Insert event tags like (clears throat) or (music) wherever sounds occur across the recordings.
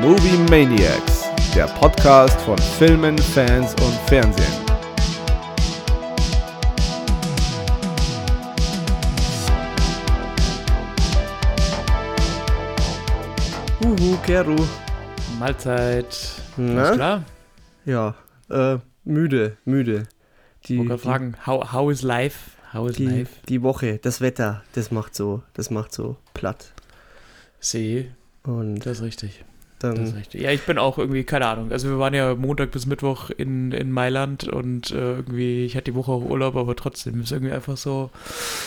Movie Maniacs, der Podcast von Filmen, Fans und Fernsehen. Uhu, Keru. Mahlzeit. Na? Alles klar? Ja, äh, müde, müde. Ich wollte gerade fragen, how, how is life? How is die, life? die Woche, das Wetter, das macht so, das macht so platt. See, Und das ist richtig. Dann. Ja, ich bin auch irgendwie, keine Ahnung. Also wir waren ja Montag bis Mittwoch in, in Mailand und äh, irgendwie, ich hatte die Woche auch Urlaub, aber trotzdem ist irgendwie einfach so.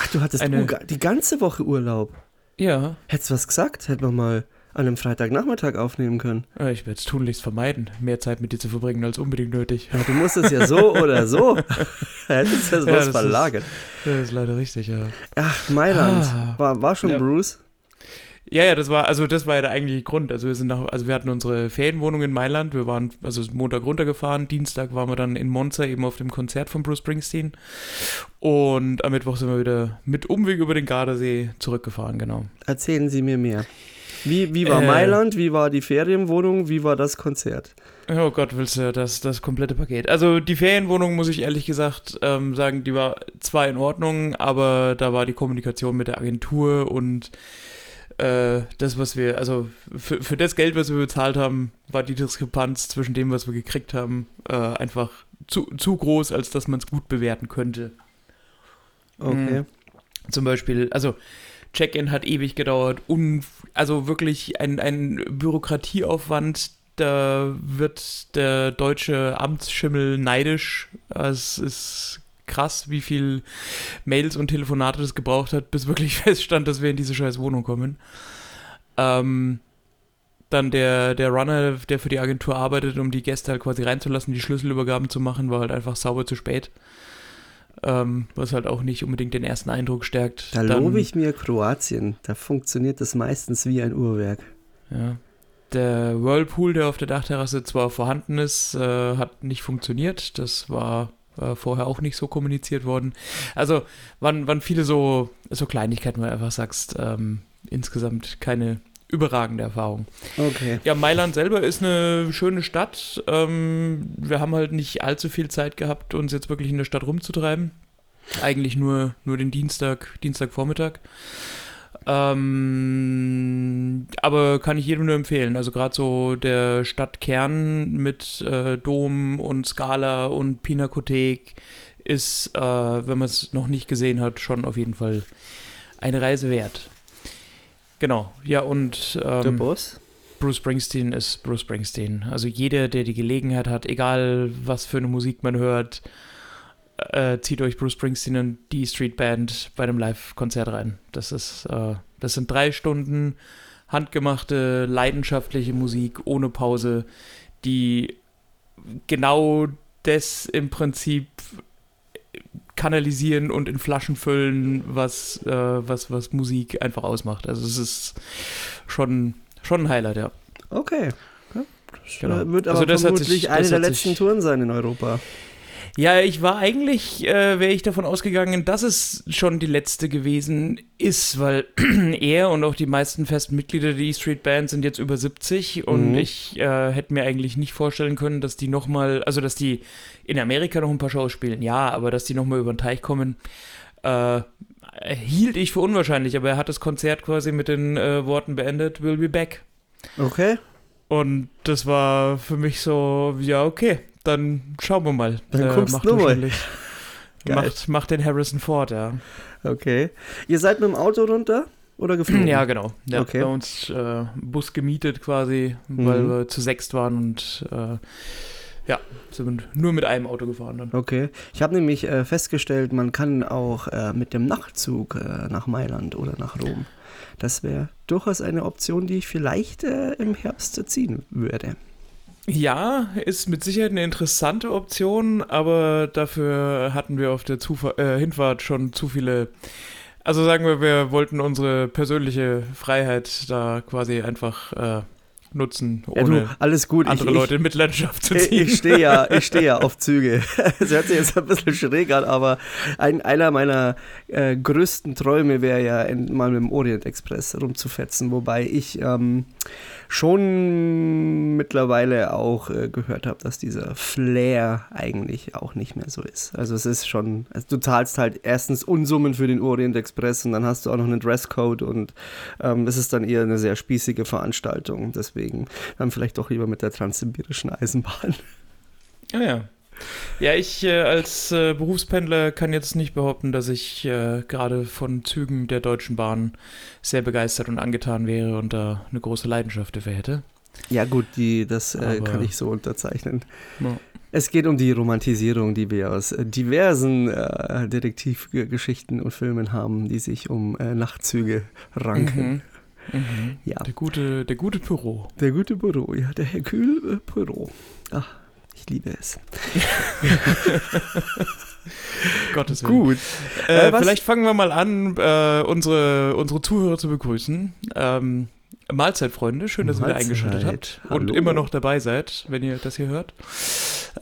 ach, du hattest eine- die ganze Woche Urlaub. Ja, Hättest was gesagt, hätten wir mal an einem Freitagnachmittag aufnehmen können. ich werde es tunlichst vermeiden, mehr Zeit mit dir zu verbringen als unbedingt nötig. Ja, du musst es ja so (laughs) oder so. Hättest du Ja, was das ist- verlagert. Das ist leider richtig, ja. Ach, Mailand. Ah. War, war schon Ja. Bruce? Ja, ja, das war, also das war ja der eigentliche Grund. Also wir sind nach, also wir hatten unsere Ferienwohnung in Mailand. Wir waren also Montag runtergefahren, Dienstag waren wir dann in Monza eben auf dem Konzert von Bruce Springsteen. Und am Mittwoch sind wir wieder mit Umweg über den Gardasee zurückgefahren, genau. Erzählen Sie mir mehr. Wie, wie war Äh. Mailand? Wie war die Ferienwohnung? Wie war das Konzert? Oh Gott, willst du das, das komplette Paket? Also die Ferienwohnung, muss ich ehrlich gesagt ähm, sagen, die war zwar in Ordnung, aber da war die Kommunikation mit der Agentur und äh, das, was wir, also für, für das Geld, was wir bezahlt haben, war die Diskrepanz zwischen dem, was wir gekriegt haben, äh, einfach zu, zu groß, als dass man es gut bewerten könnte. Okay. Zum Beispiel, also Check-in hat ewig gedauert, un, also wirklich ein, ein Bürokratieaufwand, da wird der deutsche Amtsschimmel neidisch. Es ist krass, wie viel Mails und Telefonate das gebraucht hat, bis wirklich (laughs) feststand, dass wir in diese scheiß Wohnung kommen. Ähm, dann der, der Runner, der für die Agentur arbeitet, um die Gäste halt quasi reinzulassen, die Schlüsselübergaben zu machen, war halt einfach sauber zu spät. Ähm, was halt auch nicht unbedingt den ersten Eindruck stärkt. Da Dann- lobe ich mir Kroatien. Da funktioniert das meistens wie ein Uhrwerk. Ja. Der Whirlpool, der auf der Dachterrasse zwar vorhanden ist, äh, hat nicht funktioniert. Das war äh, vorher auch nicht so kommuniziert worden. Also waren, waren viele so, so Kleinigkeiten, wo du einfach sagst, ähm, insgesamt keine überragende Erfahrung. Okay. Ja, Mailand selber ist eine schöne Stadt. Ähm, wir haben halt nicht allzu viel Zeit gehabt, uns jetzt wirklich in der Stadt rumzutreiben. Eigentlich nur, nur den Dienstag, Dienstagvormittag. Ähm, aber kann ich jedem nur empfehlen. Also gerade so der Stadtkern mit äh, Dom und Scala und Pinakothek ist, äh, wenn man es noch nicht gesehen hat, schon auf jeden Fall eine Reise wert. Genau, ja und Der ähm, Boss? Bruce Springsteen ist Bruce Springsteen. Also jeder, der die Gelegenheit hat, egal was für eine Musik man hört, äh, zieht euch Bruce Springsteen und die Street Band bei einem Live-Konzert rein. Das ist, äh, das sind drei Stunden handgemachte, leidenschaftliche Musik ohne Pause, die genau das im Prinzip kanalisieren und in Flaschen füllen, was, äh, was, was Musik einfach ausmacht. Also es ist schon, schon ein Highlight, ja. Okay. Ja, das Genau. wird aber Also das hat vermutlich sich- eine der letzten sich- Touren sein in Europa. Ja, ich war eigentlich, äh, wäre ich davon ausgegangen, dass es schon die letzte gewesen ist, weil (clears throat) er und auch die meisten festen Mitglieder der E-Street Band sind jetzt über 70 und Mhm. ich äh, hätte mir eigentlich nicht vorstellen können, dass die nochmal, also dass die in Amerika noch ein paar Shows spielen, ja, aber dass die nochmal über den Teich kommen, äh, hielt ich für unwahrscheinlich, aber er hat das Konzert quasi mit den äh, Worten beendet, we'll be back. Okay. Und das war für mich so, ja, okay, dann schauen wir mal. Dann Der kommst macht du mal. (laughs) Macht, macht den Harrison Ford, ja. Okay. Ihr seid mit dem Auto runter oder geflogen? Ja, genau. Ja, Okay. Bei uns äh, Bus gemietet quasi, weil Mhm. wir zu sechst waren und äh, ja, sind nur mit einem Auto gefahren dann. Okay. Ich habe nämlich äh, festgestellt, man kann auch äh, mit dem Nachtzug äh, nach Mailand oder nach Rom. Das wäre durchaus eine Option, die ich vielleicht äh, im Herbst ziehen würde. Ja, ist mit Sicherheit eine interessante Option, aber dafür hatten wir auf der Zufa äh, Hinfahrt schon zu viele. Also sagen wir, wir wollten unsere persönliche Freiheit da quasi einfach äh, nutzen, Ja, ohne du, alles gut. andere ich, Leute in Mitleidenschaft zu Ich, ziehen. ich stehe ja, (laughs) ich stehe ja auf Züge. (laughs) Es hört sich jetzt ein bisschen schräg an, aber ein, einer meiner äh, größten Träume wäre ja, in, mal mit dem Orient Express rumzufetzen, wobei ich ähm, schon mittlerweile auch äh, gehört habe, dass dieser Flair eigentlich auch nicht mehr so ist. Also es ist schon, also du zahlst halt erstens Unsummen für den Orient Express und dann hast du auch noch einen Dresscode und ähm, es ist dann eher eine sehr spießige Veranstaltung. Deswegen dann vielleicht doch lieber mit der transsibirischen Eisenbahn. Ja, ja. Ja, ich äh, als äh, Berufspendler kann jetzt nicht behaupten, dass ich äh, gerade von Zügen der Deutschen Bahn sehr begeistert und angetan wäre und da eine große Leidenschaft dafür hätte. Ja gut, die, das äh, Aber- kann ich so unterzeichnen. Ja. Es geht um die Romantisierung, die wir aus äh, diversen äh, Detektivgeschichten und Filmen haben, die sich um Nachtzüge ranken. Mhm. Mhm. Ja, Der gute, der gute Büro. der gute Büro, ja, der Hercule äh, Poirot. Ach, ich liebe es. (laughs) Gottes Willen. Gut. Äh, Äh, vielleicht fangen wir mal an, äh, unsere, unsere Zuhörer zu begrüßen. Ähm, Mahlzeit, Freunde. Schön, dass ihr wieder eingeschaltet habt und Hallo. immer noch dabei seid, wenn ihr das hier hört.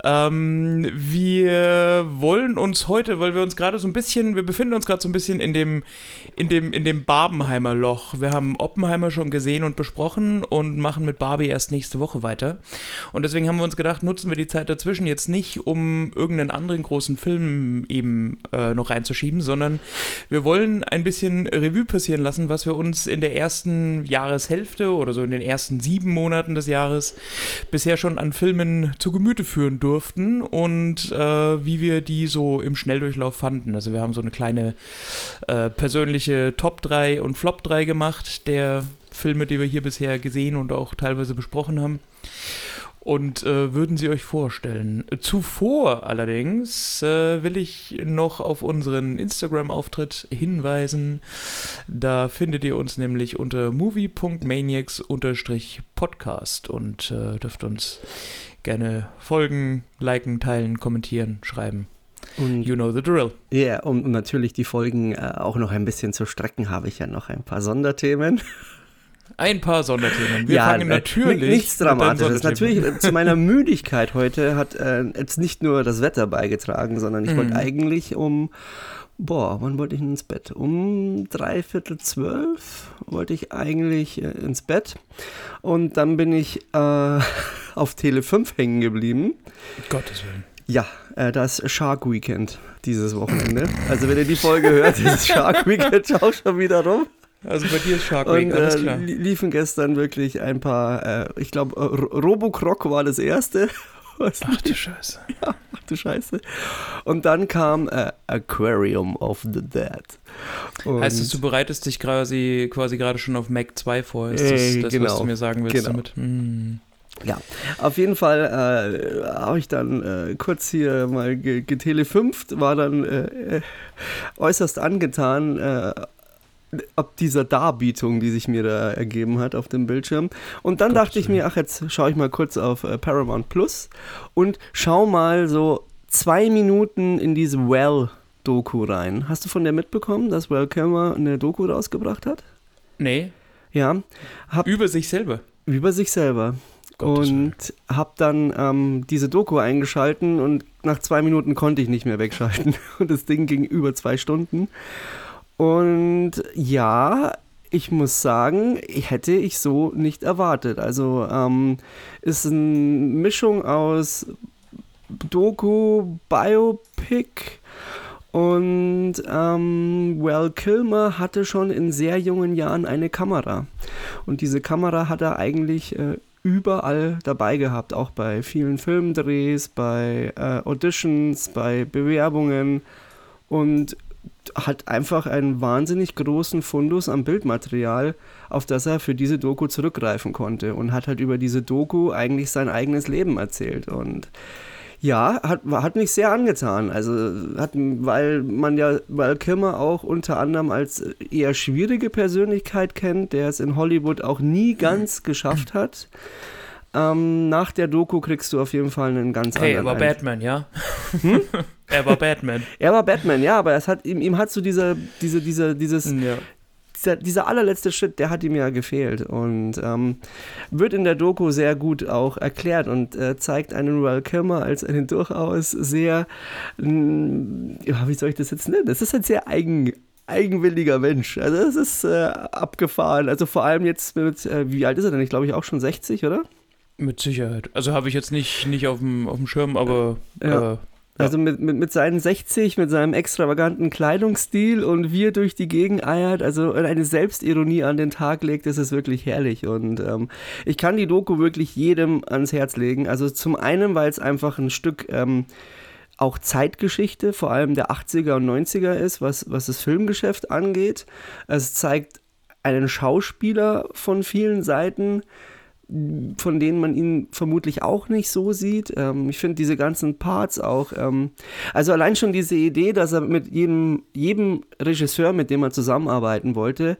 Ähm, wir wollen uns heute, weil wir uns gerade so ein bisschen, wir befinden uns gerade so ein bisschen in dem, in dem, in dem Barbenheimer Loch. Wir haben Oppenheimer schon gesehen und besprochen und machen mit Barbie erst nächste Woche weiter. Und deswegen haben wir uns gedacht, nutzen wir die Zeit dazwischen jetzt nicht, um irgendeinen anderen großen Film eben äh, noch reinzuschieben, sondern wir wollen ein bisschen Revue passieren lassen, was wir uns in der ersten Jahreshälfte oder so in den ersten sieben Monaten des Jahres bisher schon an Filmen zu Gemüte führen durften und äh, wie wir die so im Schnelldurchlauf fanden. Also wir haben so eine kleine äh, persönliche Top 3 und Flop 3 gemacht der Filme, die wir hier bisher gesehen und auch teilweise besprochen haben. Und äh, würden sie euch vorstellen. Zuvor allerdings äh, will ich noch auf unseren Instagram-Auftritt hinweisen. Da findet ihr uns nämlich unter movie.maniacs-podcast und äh, dürft uns gerne folgen, liken, teilen, kommentieren, schreiben. Und You know the drill. ja, um natürlich die Folgen äh, auch noch ein bisschen zu strecken, habe ich ja noch ein paar Sonderthemen. (laughs) Ein paar Sonderthemen. Wir ja, fangen äh, natürlich. Nichts mit Dramatisches. Natürlich, äh, zu meiner Müdigkeit heute hat äh, jetzt nicht nur das Wetter beigetragen, sondern ich Mhm. wollte eigentlich um, boah, wann wollte ich denn ins Bett? Um dreiviertel zwölf wollte ich eigentlich äh, ins Bett. Und dann bin ich äh, (laughs) auf Tele 5 hängen geblieben. Gottes Willen. Ja, äh, das Shark Weekend dieses Wochenende. Also wenn ihr die Folge hört, ist Shark Weekend (laughs) auch schon wieder rum. Also bei dir ist Shark Und Week, alles äh, klar. li- liefen gestern wirklich ein paar, äh, ich glaube, äh, Ro- Robocroc war das erste. (laughs) Was Ach du Scheiße. (laughs) Ach du Scheiße. Und dann kam äh, Aquarium of the Dead. Und Heißt es, du bereitest dich quasi, quasi gerade schon auf Mac 2 vor? Ist das, Äh, das was genau. du mir sagen willst Genau. damit? Hm. Ja, auf jeden Fall äh, habe ich dann äh, kurz hier mal ge getelefünft, war dann äh, äh, äußerst angetan, äh, ab dieser Darbietung, die sich mir da ergeben hat auf dem Bildschirm. Und dann dachte ich mir, ach, jetzt schaue ich mal kurz auf äh, Paramount Plus und schau mal so zwei Minuten in diese Well-Doku rein. Hast du von der mitbekommen, dass Well Kilmer eine Doku rausgebracht hat? Nee, Ja, hab über sich selber. über sich selber. Gottes und habe dann ähm, diese Doku eingeschalten und nach zwei Minuten konnte ich nicht mehr wegschalten. (laughs) Und das Ding ging über zwei Stunden. Und ja, ich muss sagen, hätte ich so nicht erwartet. Also ähm, ist eine Mischung aus Doku, Biopic und ähm, Well Kilmer hatte schon in sehr jungen Jahren eine Kamera. Und diese Kamera hat er eigentlich äh, überall dabei gehabt, auch bei vielen Filmdrehs, bei äh, Auditions, bei Bewerbungen und hat einfach einen wahnsinnig großen Fundus an Bildmaterial, auf das er für diese Doku zurückgreifen konnte und hat halt über diese Doku eigentlich sein eigenes Leben erzählt und ja, hat, hat mich sehr angetan. Also hat, weil man ja Val Kilmer auch unter anderem als eher schwierige Persönlichkeit kennt, der es in Hollywood auch nie ganz geschafft hat. Ähm, nach der Doku kriegst du auf jeden Fall einen ganz Hey, er anderen. war. Batman, ja? Hm? (laughs) er war Batman. Er war Batman, ja, aber es hat ihm, ihm hat so dieser, diese, diese, dieses ja. dieser, dieser allerletzte Schritt, der hat ihm ja gefehlt und ähm, wird in der Doku sehr gut auch erklärt und äh, zeigt einen Val Kilmer als einen durchaus sehr, mh, ja, wie soll ich das jetzt nennen? Das ist ein sehr eigen, eigenwilliger Mensch. Also es ist äh, abgefahren. Also vor allem jetzt mit, äh, wie alt ist er denn? Ich glaube ich auch schon 60, oder? Mit Sicherheit. Also habe ich jetzt nicht, nicht auf, dem, auf dem Schirm, aber Ja. äh, Also mit, mit, mit seinen 60, mit seinem extravaganten Kleidungsstil und wie er durch die Gegend eiert, also eine Selbstironie an den Tag legt, das ist wirklich herrlich. Und ähm, ich kann die Doku wirklich jedem ans Herz legen. Also zum einen, weil es einfach ein Stück ähm, auch Zeitgeschichte, vor allem der 80er und 90er ist, was, was das Filmgeschäft angeht. Es zeigt einen Schauspieler von vielen Seiten, von denen man ihn vermutlich auch nicht so sieht. Ähm, ich finde diese ganzen Parts auch, ähm, also allein schon diese Idee, dass er mit jedem, jedem Regisseur, mit dem er zusammenarbeiten wollte,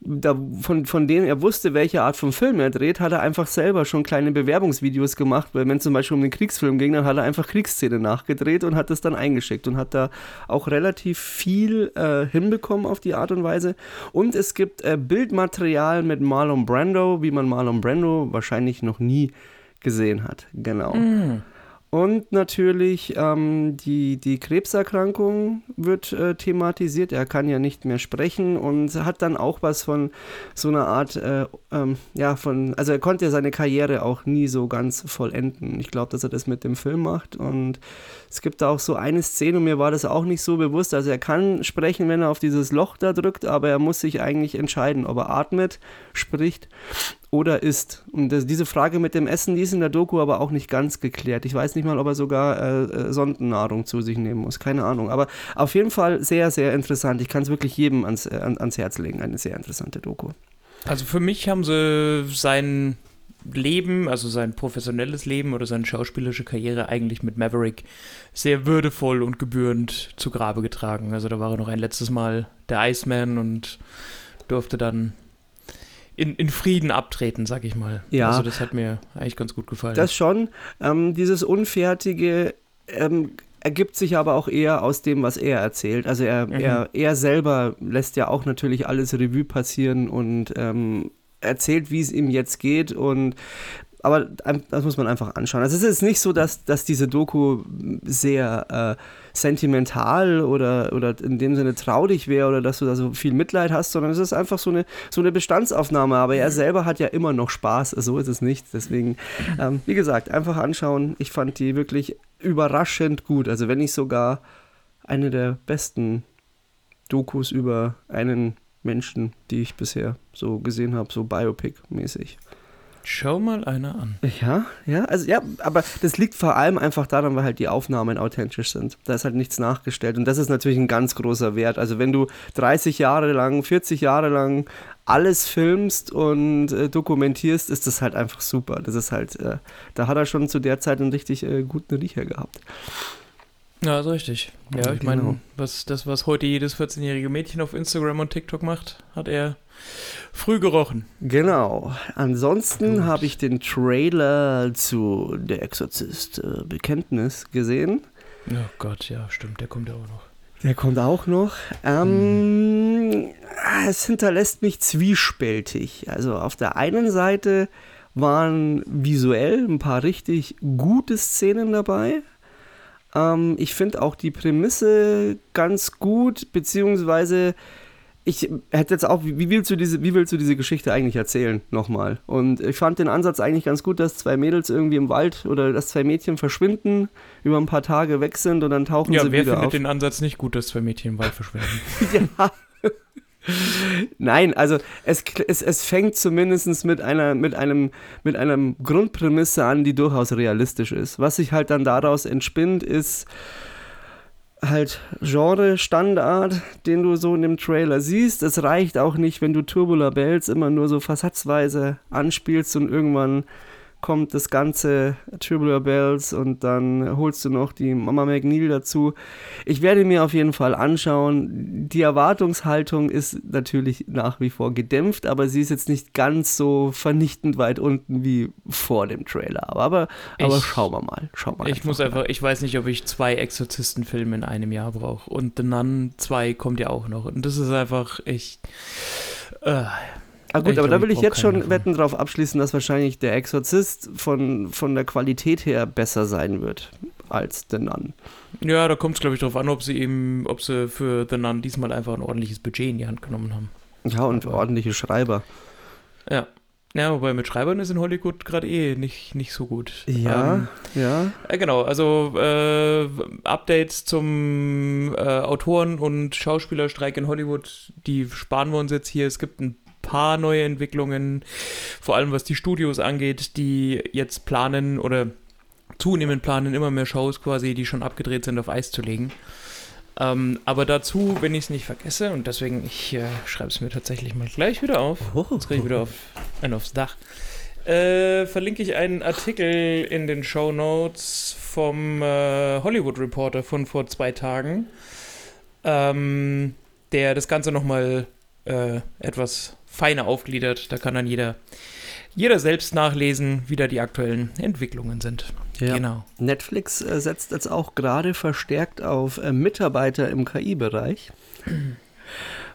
da, von, von denen er wusste, welche Art von Film er dreht, hat er einfach selber schon kleine Bewerbungsvideos gemacht, weil wenn zum Beispiel um den Kriegsfilm ging, dann hat er einfach Kriegsszene nachgedreht und hat das dann eingeschickt und hat da auch relativ viel äh, hinbekommen auf die Art und Weise. Und es gibt äh, Bildmaterial mit Marlon Brando, wie man Marlon Brando wahrscheinlich noch nie gesehen hat. Genau. Und natürlich ähm, die, die Krebserkrankung wird äh, thematisiert. Er kann ja nicht mehr sprechen und hat dann auch was von so einer Art, äh, ähm, ja, von, also er konnte ja seine Karriere auch nie so ganz vollenden. Ich glaube, dass er das mit dem Film macht und es gibt da auch so eine Szene und mir war das auch nicht so bewusst. Also er kann sprechen, wenn er auf dieses Loch da drückt, aber er muss sich eigentlich entscheiden, ob er atmet, spricht oder isst. Und das, diese Frage mit dem Essen, die ist in der Doku aber auch nicht ganz geklärt. Ich weiß nicht mal, ob er sogar äh, äh, Sondennahrung zu sich nehmen muss. Keine Ahnung. Aber auf jeden Fall sehr, sehr interessant. Ich kann es wirklich jedem ans, äh, an, ans Herz legen. Eine sehr interessante Doku. Also für mich haben sie sein Leben, also sein professionelles Leben oder seine schauspielerische Karriere eigentlich mit Maverick sehr würdevoll und gebührend zu Grabe getragen. Also da war er noch ein letztes Mal der Iceman und durfte dann in, in Frieden abtreten, sag ich mal. Ja. Also das hat mir eigentlich ganz gut gefallen. Das schon. Ähm, dieses Unfertige ähm, ergibt sich aber auch eher aus dem, was er erzählt. Also er, Mhm. er, er selber lässt ja auch natürlich alles Revue passieren und ähm, erzählt, wie es ihm jetzt geht und aber das muss man einfach anschauen. Also es ist nicht so, dass, dass diese Doku sehr äh, sentimental oder, oder in dem Sinne traurig wäre oder dass du da so viel Mitleid hast, sondern es ist einfach so eine, so eine Bestandsaufnahme. Aber er selber hat ja immer noch Spaß, so ist es nicht. Deswegen, ähm, wie gesagt, einfach anschauen. Ich fand die wirklich überraschend gut. Also wenn nicht sogar eine der besten Dokus über einen Menschen, die ich bisher so gesehen habe, so Biopic-mäßig. Schau mal einer an. Ja, ja, also ja, aber das liegt vor allem einfach daran, weil halt die Aufnahmen authentisch sind. Da ist halt nichts nachgestellt und das ist natürlich ein ganz großer Wert. Also wenn du 30 Jahre lang, 40 Jahre lang alles filmst und äh, dokumentierst, ist das halt einfach super. Das ist halt, äh, da hat er schon zu der Zeit einen richtig äh, guten Riecher gehabt. Ja, ist richtig. Ja, ich genau. meine, was, das, was heute jedes 14-jährige Mädchen auf Instagram und TikTok macht, hat er früh gerochen. Genau. Ansonsten habe ich den Trailer zu Der Exorzist äh, Bekenntnis gesehen. Oh Gott, ja, stimmt, der kommt ja auch noch. Der kommt auch noch. Ähm, Es hinterlässt mich zwiespältig. Also auf der einen Seite waren visuell ein paar richtig gute Szenen dabei. Ähm, ich finde auch die Prämisse ganz gut, beziehungsweise ich hätte jetzt auch, wie willst du diese, wie willst du diese Geschichte eigentlich erzählen, nochmal? Und ich fand den Ansatz eigentlich ganz gut, dass zwei Mädels irgendwie im Wald oder dass zwei Mädchen verschwinden, über ein paar Tage weg sind und dann tauchen Ja, sie wer wieder findet auf. den Ansatz nicht gut, dass zwei Mädchen im Wald verschwinden? (laughs) ja. Nein, also es, es, es fängt zumindest mit einer, mit, einem, mit einem Grundprämisse an, die durchaus realistisch ist. Was sich halt dann daraus entspinnt, ist halt Genre-Standard, den du so in dem Trailer siehst. Es reicht auch nicht, wenn du Turbula Bells immer nur so versatzweise anspielst und irgendwann kommt das ganze Tubular Bells und dann holst du noch die Mama McNeil dazu. Ich werde mir auf jeden Fall anschauen. Die Erwartungshaltung ist natürlich nach wie vor gedämpft, aber sie ist jetzt nicht ganz so vernichtend weit unten wie vor dem Trailer. Aber, aber, aber Ich- schauen wir mal. Schauen wir Ich muss mal. einfach, ich weiß nicht, ob ich zwei Exorzistenfilme in einem Jahr brauche. Und The Nun 2 kommt ja auch noch. Und das ist einfach, ich. Äh, Ah gut, ich aber glaub, da will ich, ich jetzt schon Wetten drauf abschließen, dass wahrscheinlich der Exorzist von, von der Qualität her besser sein wird als The Nun. Ja, da kommt es, glaube ich, darauf an, ob sie eben, ob sie für The Nun diesmal einfach ein ordentliches Budget in die Hand genommen haben. Ja, und aber, ordentliche Schreiber. Ja. Ja, wobei mit Schreibern ist in Hollywood gerade eh nicht, nicht so gut. Ja, ähm, ja. Äh, genau, also äh, Updates zum äh, Autoren- und Schauspielerstreik in Hollywood, die sparen wir uns jetzt hier. Es gibt ein paar neue Entwicklungen, vor allem was die Studios angeht, die jetzt planen oder zunehmend planen, immer mehr Shows quasi, die schon abgedreht sind, auf Eis zu legen. Ähm, aber dazu, wenn ich es nicht vergesse, und deswegen, ich äh, schreibe es mir tatsächlich mal gleich wieder auf. Oh. Jetzt kriege ich wieder auf, einen aufs Dach. Äh, verlinke ich einen Artikel in den Show Notes vom äh, Hollywood Reporter von vor zwei Tagen, ähm, der das Ganze nochmal äh, etwas feiner aufgliedert. Da kann dann jeder, jeder selbst nachlesen, wie da die aktuellen Entwicklungen sind. Ja. Genau. Netflix äh, setzt jetzt auch gerade verstärkt auf äh, Mitarbeiter im KI-Bereich. (clears throat)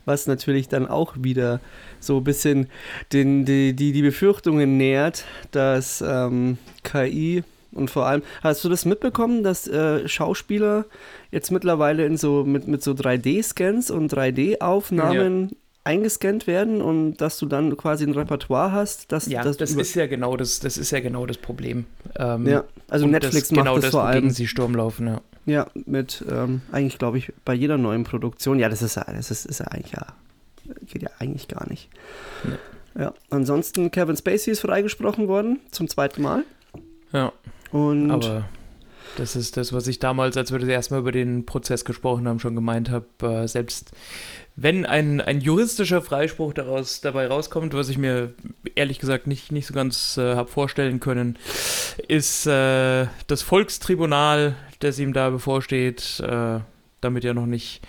was natürlich dann auch wieder so ein bisschen den, die, die, die Befürchtungen nährt, dass ähm, KI und vor allem, hast du das mitbekommen, dass äh, Schauspieler jetzt mittlerweile in so mit, mit so 3D-Scans und 3D-Aufnahmen eingescannt werden und dass du dann quasi ein Repertoire hast. Dass, ja, dass das ist ja genau das, das ist ja genau das Problem. Ähm, ja, also Netflix das, macht genau das, das vor allem. sie Sturm laufen, ja. Ja, mit ähm, eigentlich glaube ich bei jeder neuen Produktion. Ja, das ist ja, das ist, ist ja eigentlich ja geht ja eigentlich gar nicht. Ja. ja. Ansonsten Kevin Spacey ist freigesprochen worden zum zweiten Mal. Ja. Und aber das ist das, was ich damals, als wir das erste Mal über den Prozess gesprochen haben, schon gemeint habe. Äh, selbst wenn ein, ein juristischer Freispruch daraus dabei rauskommt, was ich mir ehrlich gesagt nicht, nicht so ganz äh, habe vorstellen können, ist äh, das Volkstribunal, das ihm da bevorsteht, äh, damit ja noch nicht,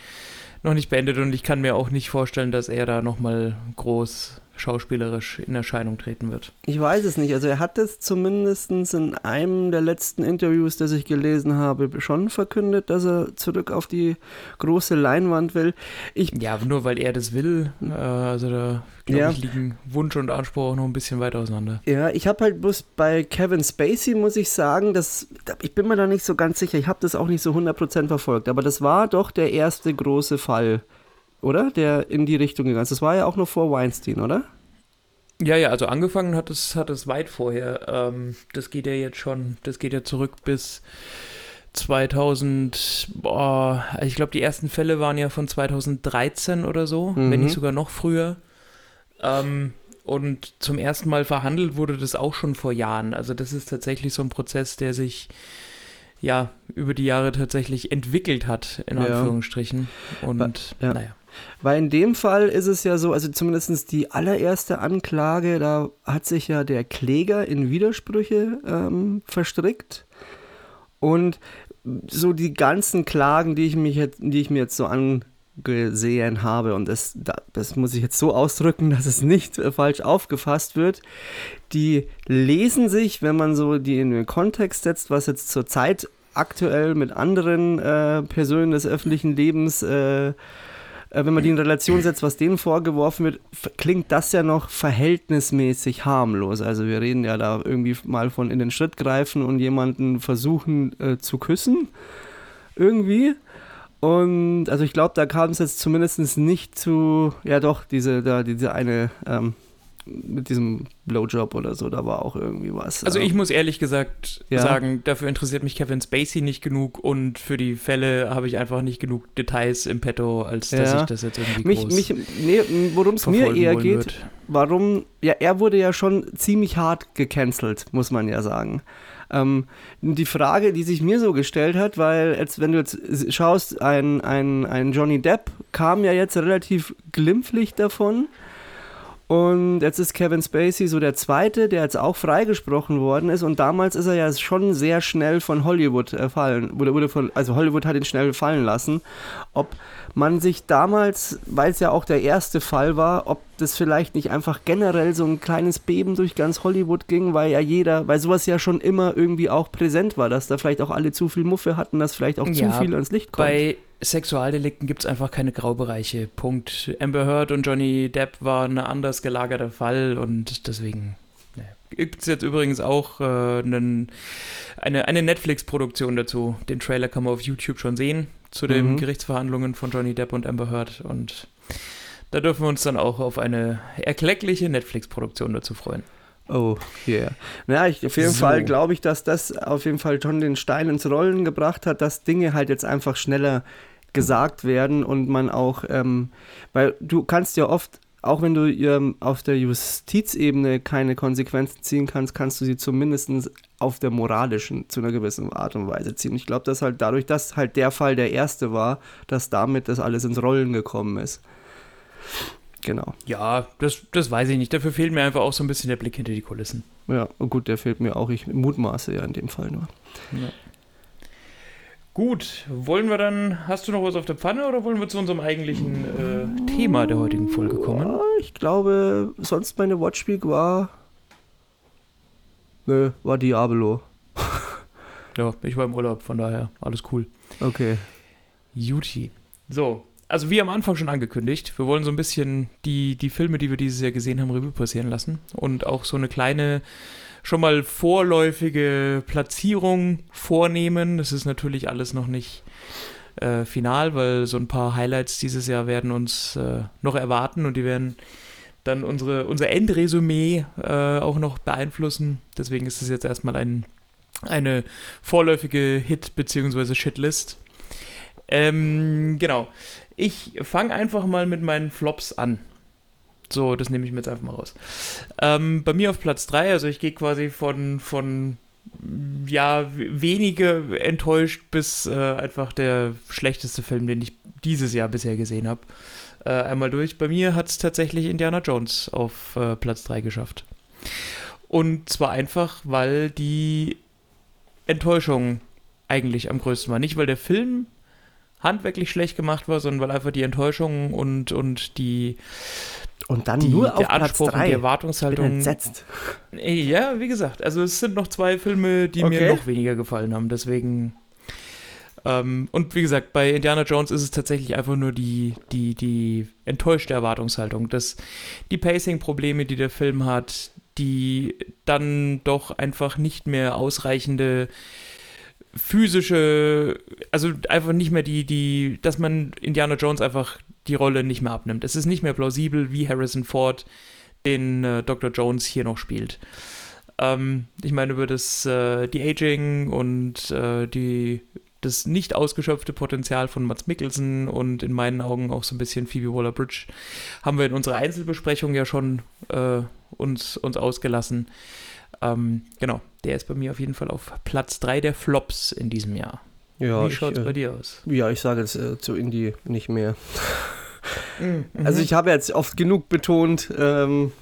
noch nicht beendet. Und ich kann mir auch nicht vorstellen, dass er da nochmal groß schauspielerisch in Erscheinung treten wird. Ich weiß es nicht. Also er hat es zumindest in einem der letzten Interviews, das ich gelesen habe, schon verkündet, dass er zurück auf die große Leinwand will. Ich ja, nur weil er das will. Äh, also da glaube ja. ich liegen Wunsch und Anspruch auch noch ein bisschen weit auseinander. Ja, ich habe halt bloß bei Kevin Spacey, muss ich sagen, dass, ich bin mir da nicht so ganz sicher. Ich habe das auch nicht so 100% verfolgt, aber das war doch der erste große Fall oder? Der in die Richtung gegangen ist. Das war ja auch noch vor Weinstein, oder? Ja, ja, also angefangen hat es, hat es weit vorher. Ähm, das geht ja jetzt schon, das geht ja zurück bis 2000, boah, ich glaube, die ersten Fälle waren ja von 2013 oder so, mhm. wenn nicht sogar noch früher. Ähm, und zum ersten Mal verhandelt wurde das auch schon vor Jahren. Also das ist tatsächlich so ein Prozess, der sich ja über die Jahre tatsächlich entwickelt hat, in Anführungsstrichen. Und ja. naja. Weil in dem Fall ist es ja so, also zumindest die allererste Anklage, da hat sich ja der Kläger in Widersprüche ähm, verstrickt. Und so die ganzen Klagen, die ich, mich jetzt, die ich mir jetzt so angesehen habe, und das, das muss ich jetzt so ausdrücken, dass es nicht äh, falsch aufgefasst wird, die lesen sich, wenn man so die in den Kontext setzt, was jetzt zur Zeit aktuell mit anderen äh, Personen des öffentlichen Lebens äh, äh, wenn man die in Relation setzt, was denen vorgeworfen wird, klingt das ja noch verhältnismäßig harmlos. Also wir reden ja da irgendwie mal von in den Schritt greifen und jemanden versuchen äh, zu küssen. Irgendwie. Und also ich glaube, da kam es jetzt zumindest nicht zu, ja doch, diese, da, diese eine ähm, mit diesem Blowjob oder so, da war auch irgendwie was. Also ich muss ehrlich gesagt ja. sagen, dafür interessiert mich Kevin Spacey nicht genug und für die Fälle habe ich einfach nicht genug Details im Petto, als dass ja. ich das jetzt irgendwie mich, groß mich, nee, Worum es mir eher geht, wird. warum, ja, er wurde ja schon ziemlich hart gecancelt, muss man ja sagen. Ähm, die Frage, die sich mir so gestellt hat, weil jetzt, wenn du jetzt schaust, ein, ein, ein Johnny Depp kam ja jetzt relativ glimpflich davon. Und jetzt ist Kevin Spacey so der zweite, der jetzt auch freigesprochen worden ist. Und damals ist er ja schon sehr schnell von Hollywood äh, fallen. Wurde, wurde von, also Hollywood hat ihn schnell fallen lassen. Ob man sich damals, weil es ja auch der erste Fall war, ob das vielleicht nicht einfach generell so ein kleines Beben durch ganz Hollywood ging, weil ja jeder, weil sowas ja schon immer irgendwie auch präsent war, dass da vielleicht auch alle zu viel Muffe hatten, dass vielleicht auch Ja, zu viel ans Licht kommt. Bei Sexualdelikten gibt es einfach keine Graubereiche. Punkt. Amber Heard und Johnny Depp waren ein anders gelagerter Fall und deswegen ne. gibt es jetzt übrigens auch äh, einen, eine, eine Netflix-Produktion dazu. Den Trailer kann man auf YouTube schon sehen zu den Mhm. Gerichtsverhandlungen von Johnny Depp und Amber Heard und da dürfen wir uns dann auch auf eine erkleckliche Netflix-Produktion dazu freuen. Oh, yeah. Naja, ich, auf jeden So. Fall glaube ich, dass das auf jeden Fall schon den Stein ins Rollen gebracht hat, dass Dinge halt jetzt einfach schneller gesagt werden und man auch, ähm, weil du kannst ja oft, auch wenn du ähm, auf der Justizebene keine Konsequenzen ziehen kannst, kannst du sie zumindest auf der moralischen zu einer gewissen Art und Weise ziehen. Ich glaube, dass halt dadurch, dass halt der Fall der erste war, dass damit das alles ins Rollen gekommen ist. Genau. Ja, das, das weiß ich nicht. Dafür fehlt mir einfach auch so ein bisschen der Blick hinter die Kulissen. Ja, und gut, der fehlt mir auch. Ich mutmaße ja in dem Fall nur. Gut, wollen wir dann, hast du noch was auf der Pfanne oder wollen wir zu unserem eigentlichen äh, Thema der heutigen Folge kommen? Ja, ich glaube, sonst meine Watchweek war. Nö, war Diablo. Ja, ich war im Urlaub, von daher alles cool. Okay. Juti. So, also wie am Anfang schon angekündigt, wir wollen so ein bisschen die, die Filme, die wir dieses Jahr gesehen haben, Revue passieren lassen und auch so eine kleine, schon mal vorläufige Platzierung vornehmen. Das ist natürlich alles noch nicht äh, final, weil so ein paar Highlights dieses Jahr werden uns äh, noch erwarten und die werden dann unsere, unser Endresümee äh, auch noch beeinflussen. Deswegen ist es jetzt erstmal ein, eine vorläufige Hit- bzw. Shitlist. Ähm, genau. Ich fange einfach mal mit meinen Flops an. So, das nehme ich mir jetzt einfach mal raus. Ähm, bei mir auf Platz 3, also ich gehe quasi von, von ja, wenige enttäuscht bis äh, einfach der schlechteste Film, den ich dieses Jahr bisher gesehen habe. Äh, einmal durch. Bei mir hat es tatsächlich Indiana Jones auf äh, Platz 3 geschafft. Und zwar einfach, weil die Enttäuschung eigentlich am größten war. Nicht, weil der Film handwerklich schlecht gemacht war, sondern weil einfach die Enttäuschung und, und die, Und dann die, nur auf der Platz Anspruch und die 3. Bin Erwartungshaltung. entsetzt. Ja, wie gesagt, also es sind noch zwei Filme, die mir Okay. noch weniger gefallen haben, deswegen. Ähm, und wie gesagt, bei Indiana Jones ist es tatsächlich einfach nur die, die, die enttäuschte Erwartungshaltung, dass die Pacing-Probleme, die der Film hat, die dann doch einfach nicht mehr ausreichende physische, also einfach nicht mehr die, die, dass man Indiana Jones einfach die Rolle nicht mehr abnimmt. Es ist nicht mehr plausibel, wie Harrison Ford den äh, Dr. Jones hier noch spielt. Ähm, ich meine, über das äh, die Aging und äh, die, das nicht ausgeschöpfte Potenzial von Mats Mikkelsen und in meinen Augen auch so ein bisschen Phoebe Waller-Bridge haben wir in unserer Einzelbesprechung ja schon äh, uns, uns ausgelassen. Ähm, genau, der ist bei mir auf jeden Fall auf Platz 3 der Flops in diesem Jahr. Ja, Wie schaut es bei äh, dir aus? ja, ich sage jetzt äh, zu Indie nicht mehr. Mhm. Also ich habe jetzt oft genug betont, ähm,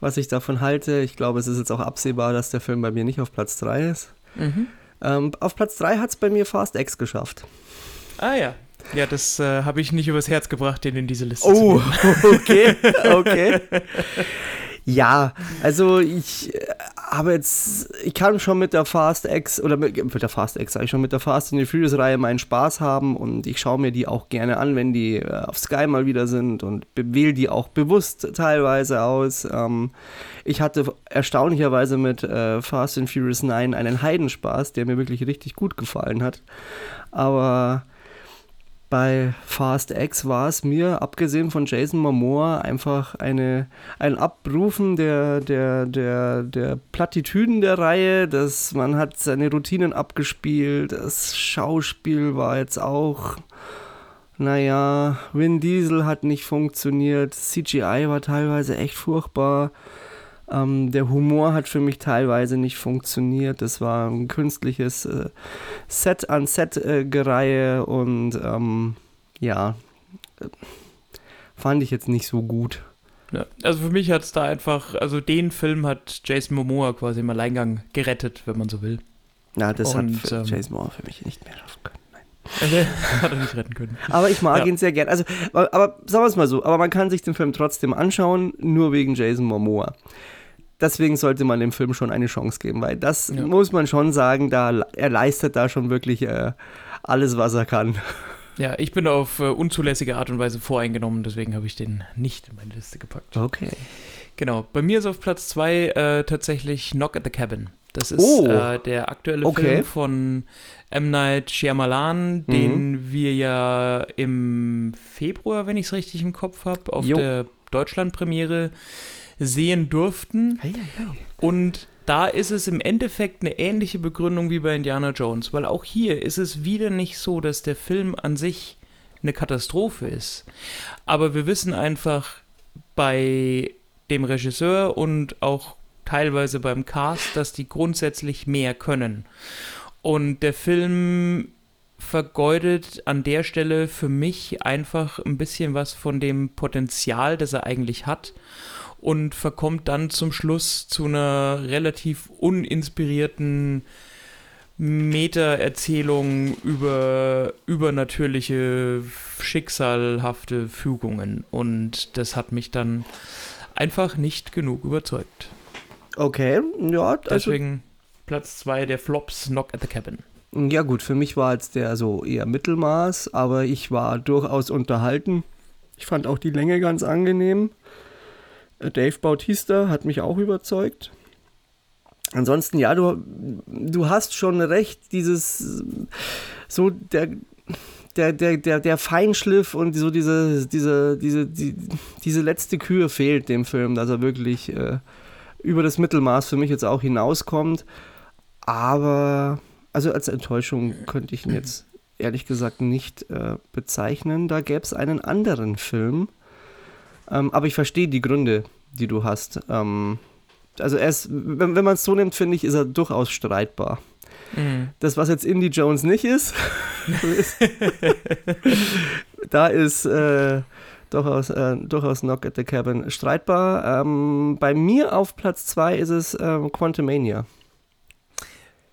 was ich davon halte. Ich glaube, es ist jetzt auch absehbar, dass der Film bei mir nicht auf Platz 3 ist. Mhm. Ähm, auf Platz 3 hat es bei mir Fast X geschafft. Ah ja. Ja, das äh, habe ich nicht übers Herz gebracht, den in diese Liste zu Oh, (laughs) okay, okay. Ja, also ich habe jetzt, ich kann schon mit der Fast X oder mit, mit der Fast X, sag ich schon mit der Fast and the Furious Reihe meinen Spaß haben und ich schaue mir die auch gerne an, wenn die äh, auf Sky mal wieder sind und wähle die auch bewusst teilweise aus. Ähm, ich hatte erstaunlicherweise mit äh, Fast and Furious 9 einen Heidenspaß, der mir wirklich richtig gut gefallen hat. Aber bei Fast X war es mir, abgesehen von Jason Momoa, einfach eine, ein Abrufen der, der, der, der Plattitüden der Reihe. Das, man hat seine Routinen abgespielt. Das Schauspiel war jetzt auch, naja, Vin Diesel hat nicht funktioniert. CGI war teilweise echt furchtbar. Ähm, der Humor hat für mich teilweise nicht funktioniert. Das war ein künstliches äh, Set-an-Set-Gereihe und ähm, ja, äh, fand ich jetzt nicht so gut. Ja, also für mich hat es da einfach, also den Film hat Jason Momoa quasi im Alleingang gerettet, wenn man so will. Na, das Und, hat für ähm, Jason Moore für mich nicht mehr schaffen können. Nein. (laughs) Hat er nicht retten können. Aber ich mag Ja. ihn sehr gern. Also, aber, aber sagen wir es mal so, aber man kann sich den Film trotzdem anschauen, nur wegen Jason Momoa. Deswegen sollte man dem Film schon eine Chance geben, weil das Ja. muss man schon sagen, da, er leistet da schon wirklich äh, alles, was er kann. Ja, ich bin auf äh, unzulässige Art und Weise voreingenommen, deswegen habe ich den nicht in meine Liste gepackt. Okay. Genau, bei mir ist auf Platz 2 äh, tatsächlich Knock at the Cabin. Das ist Oh. äh, der aktuelle Okay. Film von M. Night Shyamalan, den wir ja im Februar, wenn ich es richtig im Kopf habe, auf Jo. der Deutschland-Premiere sehen durften. Und da ist es im Endeffekt eine ähnliche Begründung wie bei Indiana Jones, weil auch hier ist es wieder nicht so, dass der Film an sich eine Katastrophe ist. Aber wir wissen einfach bei dem Regisseur und auch teilweise beim Cast, dass die grundsätzlich mehr können. Und der Film vergeudet an der Stelle für mich einfach ein bisschen was von dem Potenzial, das er eigentlich hat und verkommt dann zum Schluss zu einer relativ uninspirierten Meta-Erzählung über übernatürliche, schicksalhafte Fügungen. Und das hat mich dann einfach nicht genug überzeugt. Okay, ja, also, Deswegen Platz 2 der Flops, Knock at the Cabin. ja gut, für mich war jetzt der so eher Mittelmaß, aber ich war durchaus unterhalten. Ich fand auch die Länge ganz angenehm. Dave Bautista hat mich auch überzeugt. Ansonsten, ja, du, du hast schon recht, dieses, so der, der, der, der, der Feinschliff und so diese, diese, diese, die, diese letzte Kühe fehlt dem Film, dass er wirklich äh, über das Mittelmaß für mich jetzt auch hinauskommt. Aber, also als Enttäuschung könnte ich ihn jetzt ehrlich gesagt nicht äh, bezeichnen. Da gäbe es einen anderen Film. Ähm, aber ich verstehe die Gründe, die du hast. Ähm, also er ist, wenn, wenn man es so nimmt, finde ich, ist er durchaus streitbar. Das, was jetzt Indie Jones nicht ist, ist (laughs) da ist äh, durchaus, äh, durchaus Knock at the Cabin streitbar. Ähm, bei mir auf Platz 2 ist es ähm, Quantumania.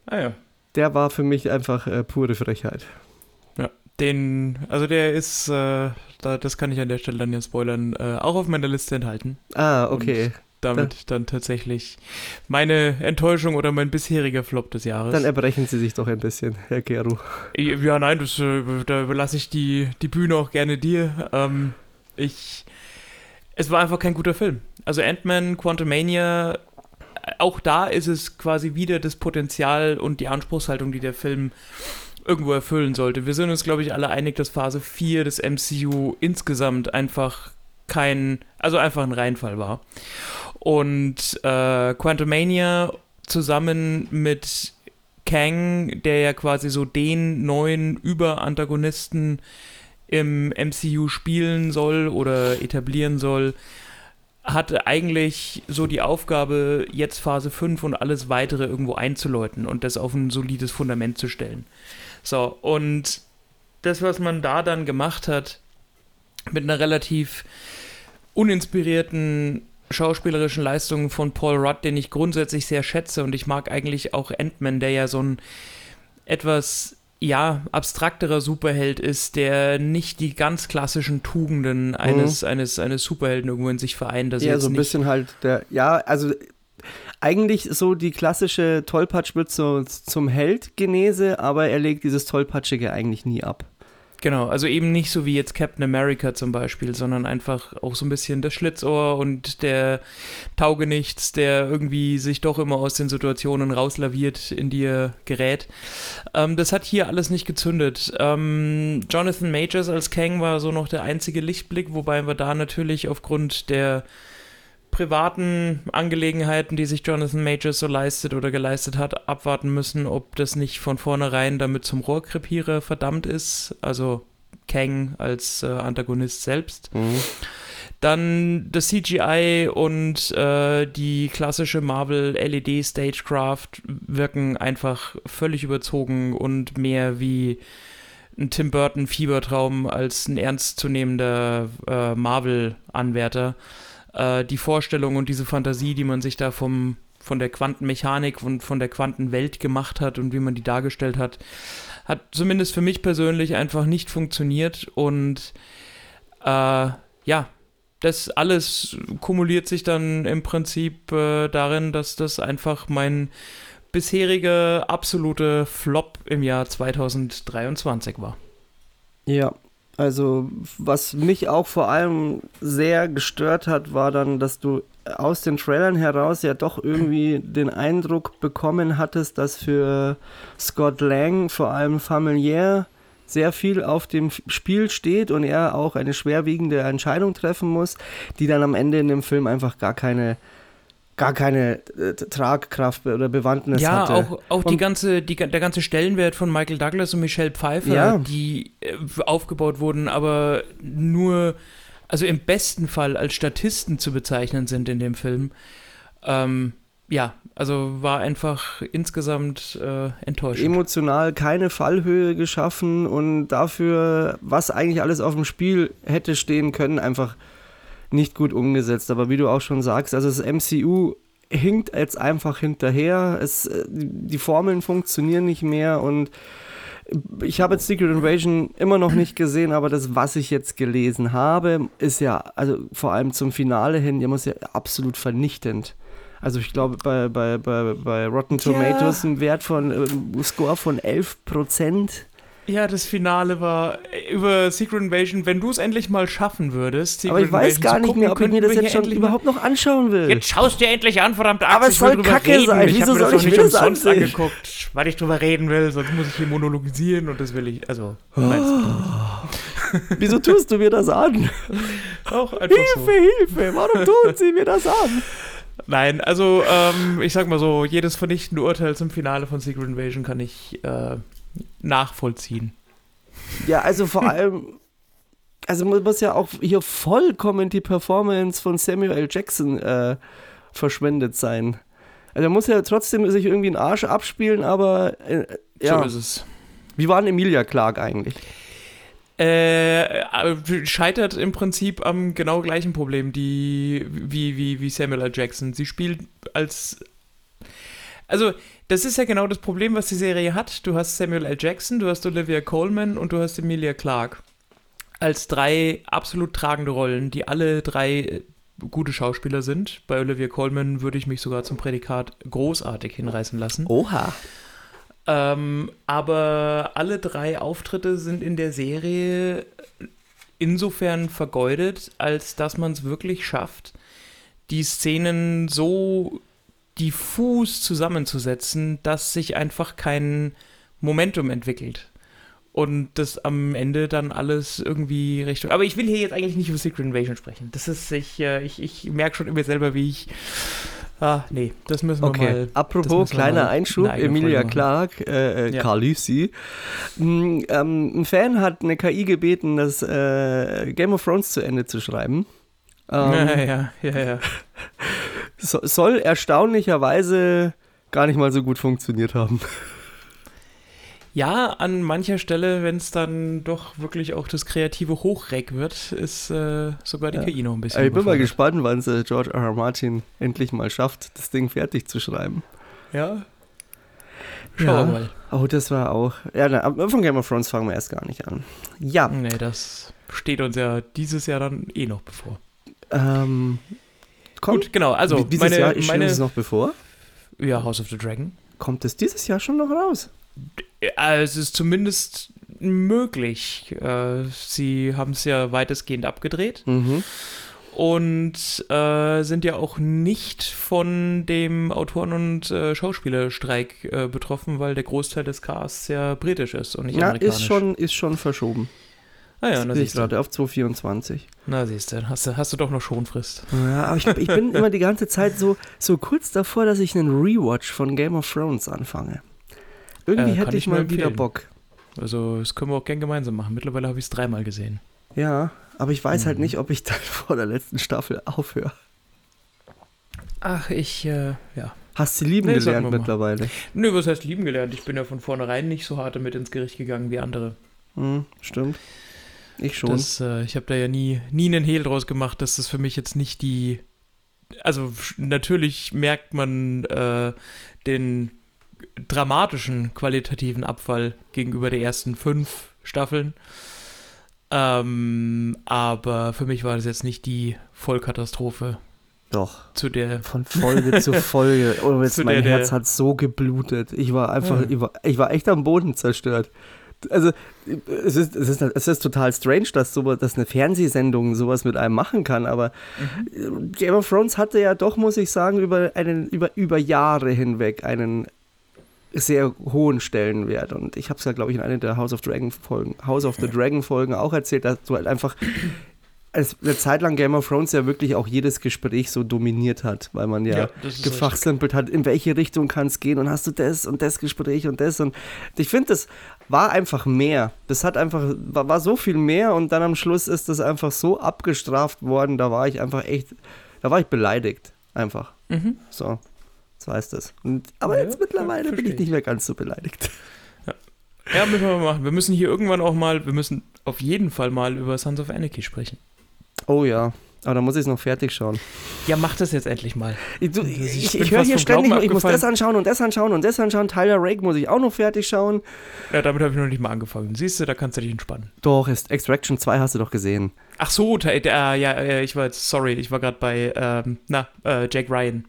Ah ja. Der war für mich einfach äh, pure Frechheit. Den, also der ist, äh, da, das kann ich an der Stelle dann ja spoilern, äh, auch auf meiner Liste enthalten. Ah, okay. Damit dann tatsächlich meine Enttäuschung oder mein bisheriger Flop des Jahres. Dann erbrechen Sie sich doch ein bisschen, Herr Geru. Ja, nein, das, äh, da überlasse ich die, die Bühne auch gerne dir. Ähm, ich, es war einfach kein guter Film. Also Ant-Man, Quantumania, äh, auch da ist es quasi wieder das Potenzial und die Anspruchshaltung, die der Film irgendwo erfüllen sollte. Wir sind uns, glaube ich, alle einig, dass Phase 4 des MCU insgesamt einfach kein, also einfach ein Reinfall war. Und äh, Quantumania zusammen mit Kang, der ja quasi so den neuen Überantagonisten im MCU spielen soll oder etablieren soll, hatte eigentlich so die Aufgabe, jetzt Phase 5 und alles weitere irgendwo einzuläuten und das auf ein solides Fundament zu stellen. So, und das, was man da dann gemacht hat, mit einer relativ uninspirierten schauspielerischen Leistungen von Paul Rudd, den ich grundsätzlich sehr schätze und ich mag eigentlich auch Ant-Man, der ja so ein etwas ja, abstrakterer Superheld ist, der nicht die ganz klassischen Tugenden eines, eines, eines Superhelden irgendwo in sich vereint. Ja, so ein bisschen halt der, ja, also eigentlich so die klassische Tollpatsch wird so zum Held genese, aber er legt dieses Tollpatschige eigentlich nie ab. Genau, also eben nicht so wie jetzt Captain America zum Beispiel, sondern einfach auch so ein bisschen das Schlitzohr und der Taugenichts, der irgendwie sich doch immer aus den Situationen rauslaviert, in die er gerät. Ähm, das hat hier alles nicht gezündet. Ähm, Jonathan Majors als Kang war so noch der einzige Lichtblick, wobei wir da natürlich aufgrund der privaten Angelegenheiten, die sich Jonathan Majors so leistet oder geleistet hat, abwarten müssen, ob das nicht von vornherein damit zum Rohrkrepierer verdammt ist. Also Kang als äh, Antagonist selbst. Dann das CGI und äh, die klassische Marvel LED Stagecraft wirken einfach völlig überzogen und mehr wie ein Tim Burton Fiebertraum als ein ernstzunehmender äh, Marvel-Anwärter äh, die Vorstellung und diese Fantasie, die man sich da vom, von der Quantenmechanik und von der Quantenwelt gemacht hat und wie man die dargestellt hat, hat zumindest für mich persönlich einfach nicht funktioniert und äh, ja, das alles kumuliert sich dann im Prinzip äh, darin, dass das einfach mein bisheriger absolute Flop im Jahr 2023 war. Ja, also was mich auch vor allem sehr gestört hat, war dann, dass du aus den Trailern heraus ja doch irgendwie den Eindruck bekommen hattest, dass für Scott Lang vor allem familiär sehr viel auf dem Spiel steht und er auch eine schwerwiegende Entscheidung treffen muss, die dann am Ende in dem Film einfach gar keine gar keine äh, Tragkraft oder Bewandtnis ja, hatte. Ja, auch, auch die ganze, die, der ganze Stellenwert von Michael Douglas und Michelle Pfeiffer, ja. die äh, aufgebaut wurden, aber nur, also im besten Fall als Statisten zu bezeichnen sind in dem Film. Ähm, ja, also war einfach insgesamt äh, enttäuschend. Emotional keine Fallhöhe geschaffen und dafür, was eigentlich alles auf dem Spiel hätte stehen können, einfach nicht gut umgesetzt. Aber wie du auch schon sagst, also das MCU hinkt jetzt einfach hinterher. Es, äh, die Formeln funktionieren nicht mehr und ich habe jetzt Secret Invasion immer noch nicht gesehen, aber das, was ich jetzt gelesen habe, ist ja, also vor allem zum Finale hin, ja muss ja absolut vernichtend. Also ich glaube bei, bei, bei, bei Rotten Tomatoes ja. ein Wert von äh, Score von 11 Prozent. Ja, das Finale war äh, über Secret Invasion, wenn du es endlich mal schaffen würdest. Secret aber ich weiß gar nicht mehr, ob ich mir das jetzt schon überhaupt noch anschauen will. Jetzt schaust du dir an, verdammt Axt, Aber es soll Kacke reden. sein, ich wieso soll ich mir das umsonst ansehen? angeguckt, weil ich drüber reden will, sonst muss ich hier monologisieren und das will ich, also... Oh. (laughs) wieso tust du mir das an? Auch einfach Hilfe, so. Hilfe, warum tun sie mir das an? Nein, also ähm, ich sag mal so, jedes vernichtende Urteil zum Finale von Secret Invasion kann ich äh, nachvollziehen. Ja, also vor (laughs) allem, also muss ja auch hier vollkommen die Performance von Samuel L. Jackson äh, verschwendet sein. Also er muss ja trotzdem sich irgendwie einen Arsch abspielen, aber äh, ja. So ist es. Wie war denn Emilia Clark eigentlich? Äh, scheitert im Prinzip am genau gleichen Problem die, wie, wie, wie Samuel L. Jackson. Sie spielt als. Also, das ist ja genau das Problem, was die Serie hat. Du hast Samuel L. Jackson, du hast Olivia Coleman und du hast Emilia Clarke. Als drei absolut tragende Rollen, die alle drei äh, gute Schauspieler sind. Bei Olivia Coleman würde ich mich sogar zum Prädikat großartig hinreißen lassen. Oha. Ähm, aber alle drei Auftritte sind in der Serie insofern vergeudet, als dass man es wirklich schafft, die Szenen so diffus zusammenzusetzen, dass sich einfach kein Momentum entwickelt. Und das am Ende dann alles irgendwie Richtung. Aber ich will hier jetzt eigentlich nicht über Secret Invasion sprechen. Das ist, ich, äh, ich, ich merke schon in mir selber, wie ich Ah, nee, das müssen wir okay. mal. Apropos kleiner Einschub, Emilia Clark, äh, äh, ja. Carlucci. Mm, ähm, ein Fan hat eine KI gebeten, das äh, Game of Thrones zu Ende zu schreiben. Ähm, ja, ja, ja, ja. (laughs) So, soll erstaunlicherweise gar nicht mal so gut funktioniert haben. Ja, an mancher Stelle, wenn es dann doch wirklich auch das kreative Hochreck wird, ist äh, sogar die ja. KI noch ein bisschen. Ich bin mal gespannt, wann es äh, George R. R. Martin endlich mal schafft, das Ding fertig zu schreiben. Ja. Schauen ja. wir mal. Oh, das war auch. Ja, na, von Game of Thrones fangen wir erst gar nicht an. Ja. Nee, das steht uns ja dieses Jahr dann eh noch bevor. Ähm, kommt, Gut, genau. Also, dieses meine, Jahr meine, es noch bevor? Ja, House of the Dragon. Kommt es dieses Jahr schon noch raus? es ist zumindest möglich. Äh, sie haben es ja weitestgehend abgedreht. Mhm. Und äh, sind ja auch nicht von dem Autoren- und äh, Schauspielerstreik äh, betroffen, weil der Großteil des Casts ja britisch ist und nicht ja, amerikanisch. Ist schon, ist schon verschoben. Ah ja, na siehst du. gerade auf 224. Na siehst du, hast du, hast du doch noch Schonfrist. Ja, aber ich, ich bin immer die ganze Zeit so, so kurz davor, dass ich einen Rewatch von Game of Thrones anfange. Irgendwie äh, hätte ich, ich mal wieder Bock. Also, das können wir auch gern gemeinsam machen. Mittlerweile habe ich es dreimal gesehen. Ja, aber ich weiß halt mhm. halt nicht, ob ich dann (laughs) vor der letzten Staffel aufhöre. Ach, ich, äh, ja. Hast du lieben nee, gelernt mittlerweile? Nö, was heißt lieben gelernt? Ich bin ja von vornherein nicht so hart damit ins Gericht gegangen wie andere. Mhm, stimmt. Ich schon. Das, äh, ich habe da ja nie, nie einen Hehl draus gemacht, dass das für mich jetzt nicht die. Also, natürlich merkt man äh, den dramatischen qualitativen Abfall gegenüber den ersten fünf Staffeln. Ähm, aber für mich war das jetzt nicht die Vollkatastrophe. Doch. Zu der. Von Folge zu Folge. (laughs) Oh, jetzt mein der- Herz hat so geblutet. Ich war einfach, Ja. ich, war, ich war echt am Boden zerstört. Also, es ist, es ist, es ist total strange, dass, so, dass eine Fernsehsendung sowas mit einem machen kann, aber Mhm. Game of Thrones hatte ja doch, muss ich sagen, über, einen, über, über Jahre hinweg einen sehr hohen Stellenwert. Und ich habe es ja, glaube ich, in einer der House of Dragon Folgen, House of the Dragon Folgen auch erzählt, dass du halt einfach als eine Zeit lang Game of Thrones ja wirklich auch jedes Gespräch so dominiert hat, weil man ja, Ja, das gefachsimpelt hat, in welche Richtung kann es gehen und hast du das und das Gespräch und das und ich finde, das war einfach mehr. Das hat einfach, war, war so viel mehr und dann am Schluss ist das einfach so abgestraft worden, da war ich einfach echt, da war ich beleidigt. Einfach. Mhm. So. Das heißt es. Und, aber Ja, jetzt mittlerweile bin ich nicht mehr ganz so beleidigt. Ja, müssen wir mal machen. Wir müssen hier irgendwann auch mal, wir müssen auf jeden Fall mal über Sons of Anarchy sprechen. Oh ja. Aber da muss ich es noch fertig schauen. Ja, mach das jetzt endlich mal. Ich, du, Ich ich, bin ich höre hier ständig, noch, ich muss das anschauen und das anschauen und das anschauen. Tyler Rake muss ich auch noch fertig schauen. Ja, damit habe ich noch nicht mal angefangen. Siehst du, da kannst du dich entspannen. Doch, ist Extraction 2 hast du doch gesehen. Ach so, äh, ja, äh, ich war jetzt, sorry, ich war gerade bei, ähm, na, äh, Jack Ryan.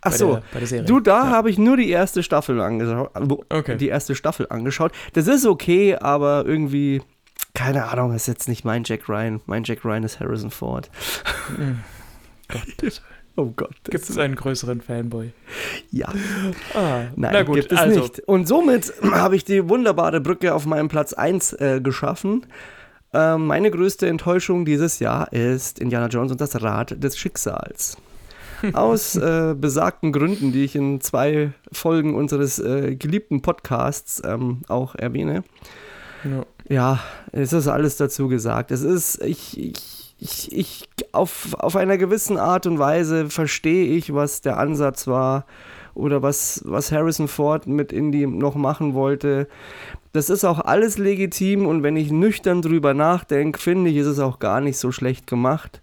Ach bei so. Der, bei der Serie. Du, da ja. habe ich nur die erste Staffel angeschaut. Okay. Die erste Staffel angeschaut. Das ist okay, aber irgendwie, keine Ahnung, ist jetzt nicht mein Jack Ryan. Mein Jack Ryan ist Harrison Ford. Mhm. Gott, (laughs) Oh Gott. gibt es einen größeren Fanboy? Ja. Ah, Nein, na gut, gibt es also, nicht. Und somit (clears throat) habe ich die wunderbare Brücke auf meinem Platz 1 äh, geschaffen. Ähm, meine größte Enttäuschung dieses Jahr ist Indiana Jones und das Rad des Schicksals. (laughs) Aus äh, besagten Gründen, die ich in zwei Folgen unseres äh, geliebten Podcasts ähm, auch erwähne. ja. Ja, es ist alles dazu gesagt. Es ist, ich, ich, ich, ich auf, auf einer gewissen Art und Weise verstehe ich, was der Ansatz war oder was, was Harrison Ford mit Indy noch machen wollte. Das ist auch alles legitim und wenn ich nüchtern drüber nachdenke, finde ich, ist es auch gar nicht so schlecht gemacht.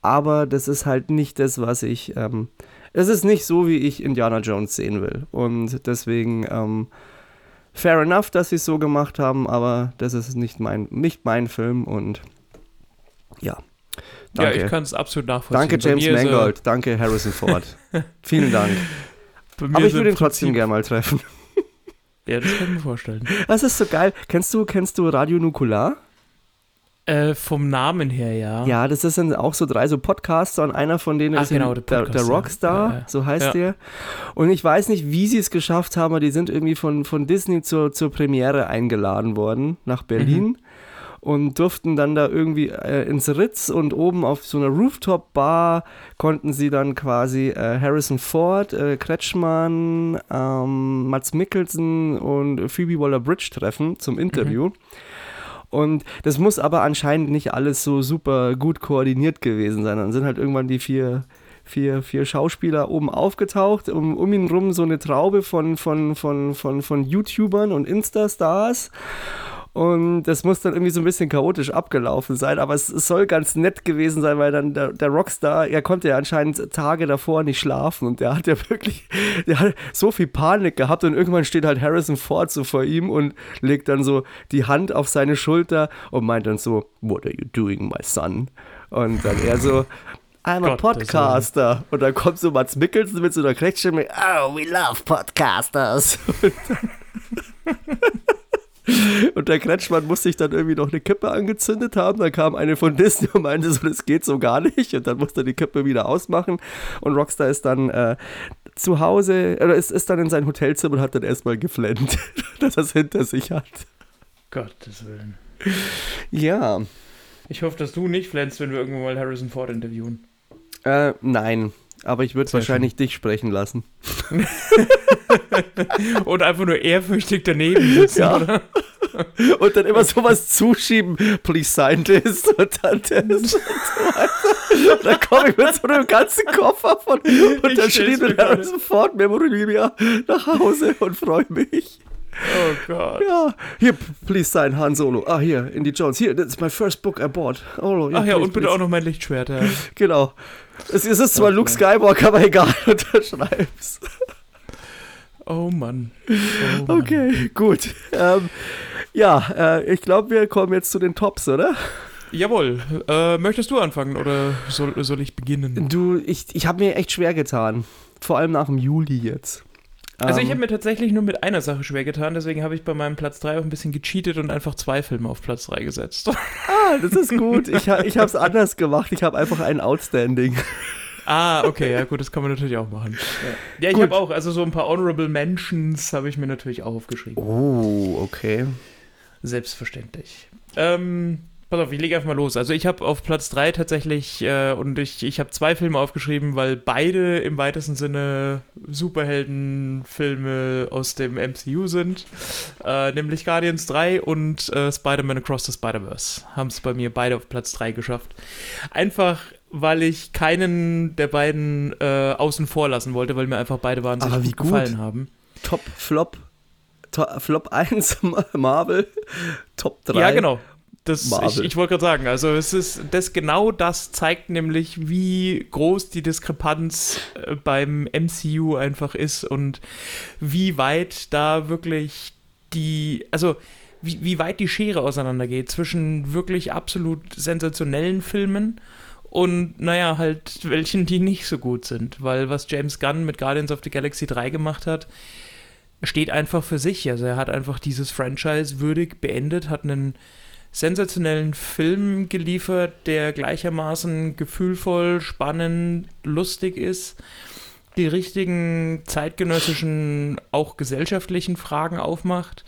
Aber das ist halt nicht das, was ich. Ähm, es ist nicht so, wie ich Indiana Jones sehen will. Und deswegen. Ähm, fair enough, dass sie es so gemacht haben, aber das ist nicht mein, nicht mein Film und ja. ja, Danke. ich kann es absolut nachvollziehen. danke James er- Mangold, danke Harrison Ford. (laughs) Vielen Dank. Aber ich würde ihn trotzdem gerne mal treffen. Ja, das kann ich mir vorstellen. Das ist so geil. Kennst du, kennst du Radio Nukular? Äh, vom Namen her, ja. Ja, das sind auch so drei so Podcaster und einer von denen Ach, ist genau, der, der der, Podcaster. Rockstar, Ja, ja. so heißt Ja. der. Und ich weiß nicht, wie sie es geschafft haben, aber die sind irgendwie von, von Disney zur, zur Premiere eingeladen worden nach Berlin Mhm. und durften dann da irgendwie äh, ins Ritz und oben auf so einer Rooftop-Bar konnten sie dann quasi äh, Harrison Ford, äh, Kretschmann, ähm, Mats Mikkelsen und Phoebe Waller-Bridge treffen zum Interview. Und das muss aber anscheinend nicht alles so super gut koordiniert gewesen sein. Dann sind halt irgendwann die vier, vier, vier Schauspieler oben aufgetaucht, um, um ihn rum so eine Traube von, von, von, von, von YouTubern und Insta-Stars. Und das muss dann irgendwie so ein bisschen chaotisch abgelaufen sein, aber es, es soll ganz nett gewesen sein, weil dann der, der Rockstar, er konnte ja anscheinend Tage davor nicht schlafen und der hat ja (laughs) wirklich, der hat so viel Panik gehabt und irgendwann steht halt Harrison Ford so vor ihm und legt dann so die Hand auf seine Schulter und meint dann so, What are you doing, my son? Und dann er so, I'm a Gottes Podcaster. Und dann kommt so Mats Mikkelsen mit so einer Krächstimme, oh, we love Podcasters. (laughs) (laughs) (laughs) Und der Kretschmann musste sich dann irgendwie noch eine Kippe angezündet haben. Dann kam eine von Disney und meinte so, das geht so gar nicht. Und dann musste er die Kippe wieder ausmachen. Und Rockstar ist dann äh, zu Hause, oder ist, ist dann in sein Hotelzimmer und hat dann erstmal geflennt, (laughs) dass er es hinter sich hat. Gottes Willen. Ja, Ich hoffe, dass du nicht flänzt, wenn wir irgendwann mal Harrison Ford interviewen. äh, nein. Aber ich würde wahrscheinlich dich sprechen lassen. (laughs) Und einfach nur ehrfürchtig daneben sitzen, Ja. oder? Und dann immer sowas zuschieben, please sign this (laughs) und dann das und so weiter. Und dann komme ich mit so einem ganzen Koffer von und Ich dann mir gerade- sofort Memorabilia nach Hause und freue mich. Oh Gott. Ja, hier, please sign Han Solo. Ah, hier, Indy Jones. Hier, that's my first book I bought. Oh, Ach ja, please, und bitte please. auch noch mein Lichtschwert. Ja. Genau. Es, es ist zwar Luke Skywalker, aber egal, (laughs) unterschreib's. Oh Mann. Oh Mann. Okay, gut. Ähm, ja, äh, ich glaube, wir kommen jetzt zu den Tops, oder? Jawohl. Äh, möchtest du anfangen oder soll, soll ich beginnen? Du, ich, ich habe mir echt schwer getan. Vor allem nach dem Juli jetzt. Also ich Ähm, habe mir tatsächlich nur mit einer Sache schwer getan, deswegen habe ich bei meinem Platz 3 auch ein bisschen gecheatet und einfach zwei Filme auf Platz 3 gesetzt. (laughs) Ah, das ist gut. Ich, ha- ich habe es anders gemacht. Ich habe einfach ein Outstanding. ah, okay, ja gut, das kann man natürlich auch machen. Ja, ich Gut. habe auch, also so ein paar Honorable Mentions habe ich mir natürlich auch aufgeschrieben. Oh, okay. Selbstverständlich. Ähm, pass auf, ich lege einfach mal los. Also ich habe auf Platz 3 tatsächlich, äh, und ich, ich habe zwei Filme aufgeschrieben, weil beide im weitesten Sinne Superheldenfilme aus dem MCU sind. Äh, nämlich Guardians 3 und äh, Spider-Man Across the Spider-Verse. Haben es bei mir beide auf Platz 3 geschafft. Einfach weil ich keinen der beiden äh, außen vor lassen wollte, weil mir einfach beide wahnsinnig gut. gefallen haben. Top, Flop. To Flop 1 (laughs) Marvel. Top 3. Ja, genau. Das, ich Marvel. ich wollte gerade sagen, also es ist das genau das zeigt nämlich, wie groß die Diskrepanz äh, beim MCU einfach ist und wie weit da wirklich die, also wie, wie weit die Schere auseinandergeht zwischen wirklich absolut sensationellen Filmen und naja, halt welchen, die nicht so gut sind. Weil was James Gunn mit Guardians of the Galaxy 3 gemacht hat, steht einfach für sich. Also er hat einfach dieses Franchise würdig beendet, hat einen sensationellen Film geliefert, der gleichermaßen gefühlvoll, spannend, lustig ist, die richtigen zeitgenössischen, auch gesellschaftlichen Fragen aufmacht,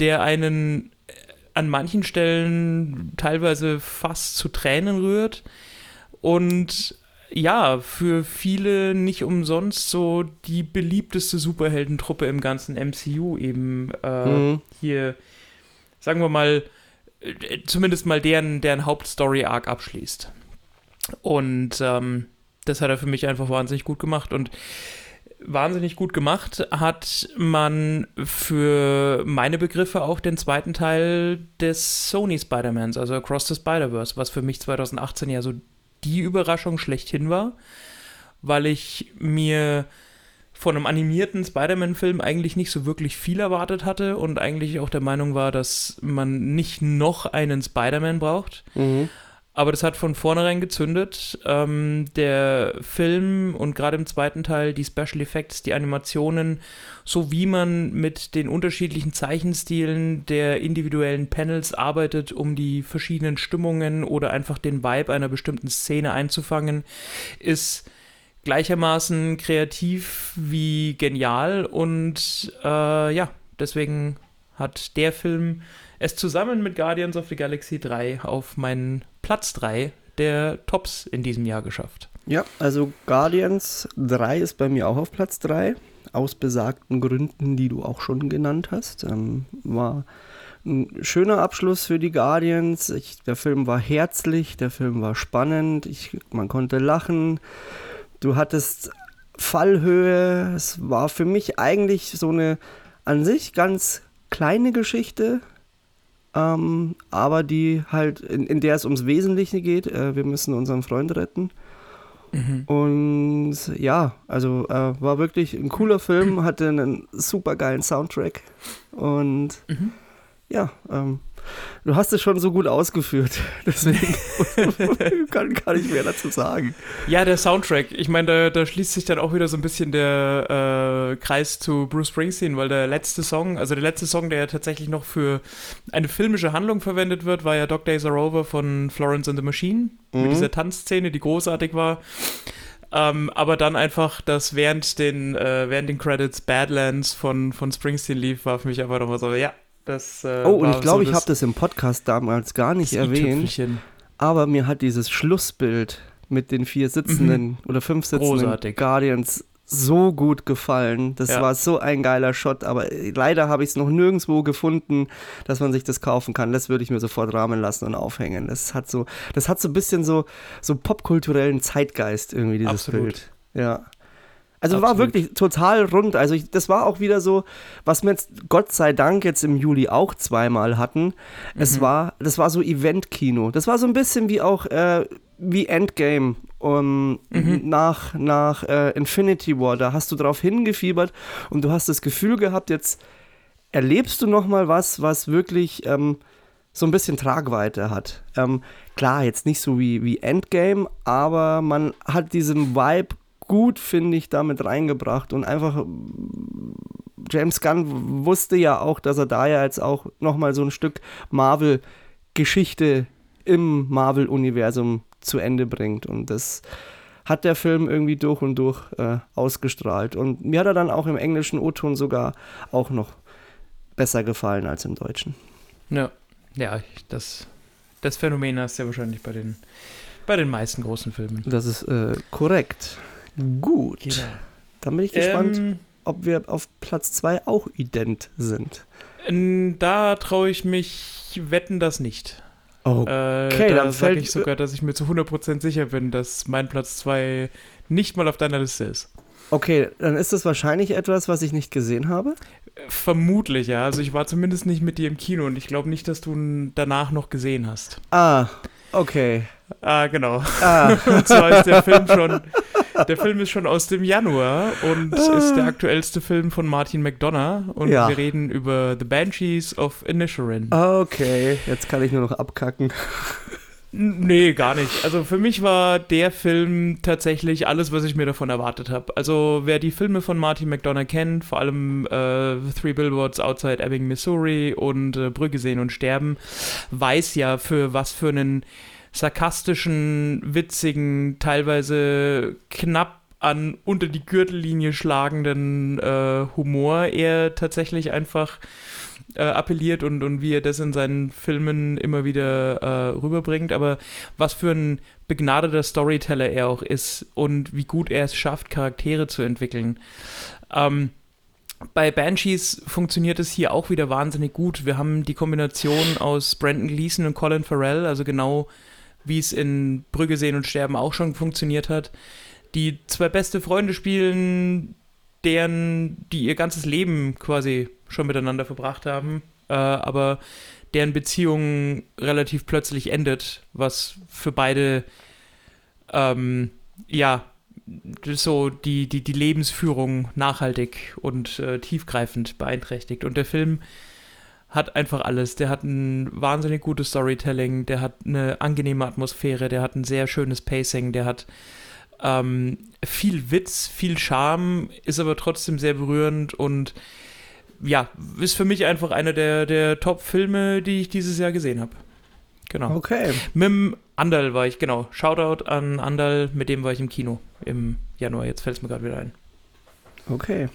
der einen äh, an manchen Stellen teilweise fast zu Tränen rührt und ja, für viele nicht umsonst so die beliebteste Superheldentruppe im ganzen MCU eben äh, Mhm. hier, sagen wir mal, zumindest mal deren, deren Hauptstory-Arc abschließt. Und ähm, das hat er für mich einfach wahnsinnig gut gemacht. Und wahnsinnig gut gemacht hat man für meine Begriffe auch den zweiten Teil des Sony Spider-Mans, also Across the Spider-Verse, was für mich 2018 ja so die Überraschung schlechthin war, weil ich mir von einem animierten Spider-Man-Film eigentlich nicht so wirklich viel erwartet hatte und eigentlich auch der Meinung war, dass man nicht noch einen Spider-Man braucht. Mhm. Aber das hat von vornherein gezündet. Ähm, der Film und gerade im zweiten Teil die Special Effects, die Animationen, so wie man mit den unterschiedlichen Zeichenstilen der individuellen Panels arbeitet, um die verschiedenen Stimmungen oder einfach den Vibe einer bestimmten Szene einzufangen, ist gleichermaßen kreativ wie genial und äh, ja, deswegen hat der Film es zusammen mit Guardians of the Galaxy 3 auf meinen Platz 3 der Tops in diesem Jahr geschafft. Ja, also Guardians 3 ist bei mir auch auf Platz 3. Aus besagten Gründen, die du auch schon genannt hast. Ähm, war ein schöner Abschluss für die Guardians. Ich, der Film war herzlich, der Film war spannend, ich, man konnte lachen. Du hattest Fallhöhe. Es war für mich eigentlich so eine an sich ganz kleine Geschichte, ähm, aber die halt, in, in der es ums Wesentliche geht. Äh, wir müssen unseren Freund retten. Und ja, also äh, war wirklich ein cooler Film, hatte einen super geilen Soundtrack. Und Mhm. ja, ähm, du hast es schon so gut ausgeführt. (laughs) Deswegen (laughs) kann, kann ich mehr dazu sagen. Ja, der Soundtrack. Ich meine, da, da schließt sich dann auch wieder so ein bisschen der äh, Kreis zu Bruce Springsteen, weil der letzte Song, also der letzte Song, der ja tatsächlich noch für eine filmische Handlung verwendet wird, war ja Dog Days Are Over von Florence and the Machine. Mit Mhm. dieser Tanzszene, die großartig war. Ähm, aber dann einfach, dass während den, äh, während den Credits Badlands von, von Springsteen lief, war für mich einfach nochmal so, ja, das. Äh, Oh, und ich glaube, so ich habe das im Podcast damals gar nicht erwähnt. Aber mir hat dieses Schlussbild mit den vier sitzenden oder fünf sitzenden Mhm. Großartig. Guardians so gut gefallen. Das Ja. war so ein geiler Shot, aber äh, leider habe ich es noch nirgendwo gefunden, dass man sich das kaufen kann. Das würde ich mir sofort rahmen lassen und aufhängen. Das hat so, das hat so ein bisschen so, so popkulturellen Zeitgeist irgendwie, dieses Absolut. Bild. Ja. Also war Absolut. wirklich total rund. Also ich, das war auch wieder so, was wir jetzt Gott sei Dank jetzt im Juli auch zweimal hatten. Es Mhm. war, das war so Event-Kino. Das war so ein bisschen wie auch äh, wie Endgame um, Mhm. nach, nach äh, Infinity War. Da hast du drauf hingefiebert und du hast das Gefühl gehabt, jetzt erlebst du noch mal was, was wirklich ähm, so ein bisschen Tragweite hat. Ähm, klar, jetzt nicht so wie, wie Endgame, aber man hat diesen Vibe gut, finde ich, damit reingebracht und einfach James Gunn wusste ja auch, dass er da ja jetzt auch noch mal so ein Stück Marvel-Geschichte im Marvel-Universum zu Ende bringt und das hat der Film irgendwie durch und durch äh, ausgestrahlt und mir hat er dann auch im englischen O-Ton sogar auch noch besser gefallen als im deutschen. Ja, ja das, das Phänomen hast du ja wahrscheinlich bei den, bei den meisten großen Filmen. Das ist äh, korrekt. Gut. Dann bin ich gespannt, Ähm, ob wir auf Platz 2 auch ident sind. da traue ich mich wetten das nicht. Oh, Äh, Okay, da dann sage ich sogar, dass ich mir zu 100% sicher bin, dass mein Platz 2 nicht mal auf deiner Liste ist. okay, dann ist das wahrscheinlich etwas, was ich nicht gesehen habe. Vermutlich, ja. Also ich war zumindest nicht mit dir im Kino und ich glaube nicht, dass du ihn danach noch gesehen hast. Ah, okay. Ah, genau. Ah, (laughs) Und zwar ist der Film schon, (laughs) (laughs) der Film ist schon aus dem Januar und ist der aktuellste Film von Martin McDonough und Ja. wir reden über The Banshees of Inisherin. okay. Jetzt kann ich nur noch abkacken. Nee, gar nicht. Also für mich war der Film tatsächlich alles, was ich mir davon erwartet habe. Also wer die Filme von Martin McDonough kennt, vor allem äh, Three Billboards Outside Ebbing, Missouri und äh, Brücke sehen und sterben, weiß ja, für was für einen sarkastischen, witzigen, teilweise knapp an unter die Gürtellinie schlagenden äh, Humor er tatsächlich einfach äh, appelliert und, und wie er das in seinen Filmen immer wieder äh, rüberbringt, aber was für ein begnadeter Storyteller er auch ist und wie gut er es schafft, Charaktere zu entwickeln. Ähm, bei Banshees funktioniert es hier auch wieder wahnsinnig gut. Wir haben die Kombination aus Brandon Gleason und Colin Farrell, also genau wie es in Brügge sehen und sterben auch schon funktioniert hat. Die zwei beste Freunde spielen, deren, die ihr ganzes Leben quasi schon miteinander verbracht haben, äh, aber deren Beziehung relativ plötzlich endet, was für beide ähm, ja so die, die, die Lebensführung nachhaltig und äh, tiefgreifend beeinträchtigt. Und der Film hat einfach alles. Der hat ein wahnsinnig gutes Storytelling, der hat eine angenehme Atmosphäre, der hat ein sehr schönes Pacing, der hat ähm, viel Witz, viel Charme, ist aber trotzdem sehr berührend und ja, ist für mich einfach einer der, der Top-Filme, die ich dieses Jahr gesehen habe. Genau. Okay. Mit dem Andal war ich, genau. Shoutout an Andal, mit dem war ich im Kino im Januar. Jetzt fällt es mir gerade wieder ein. Okay.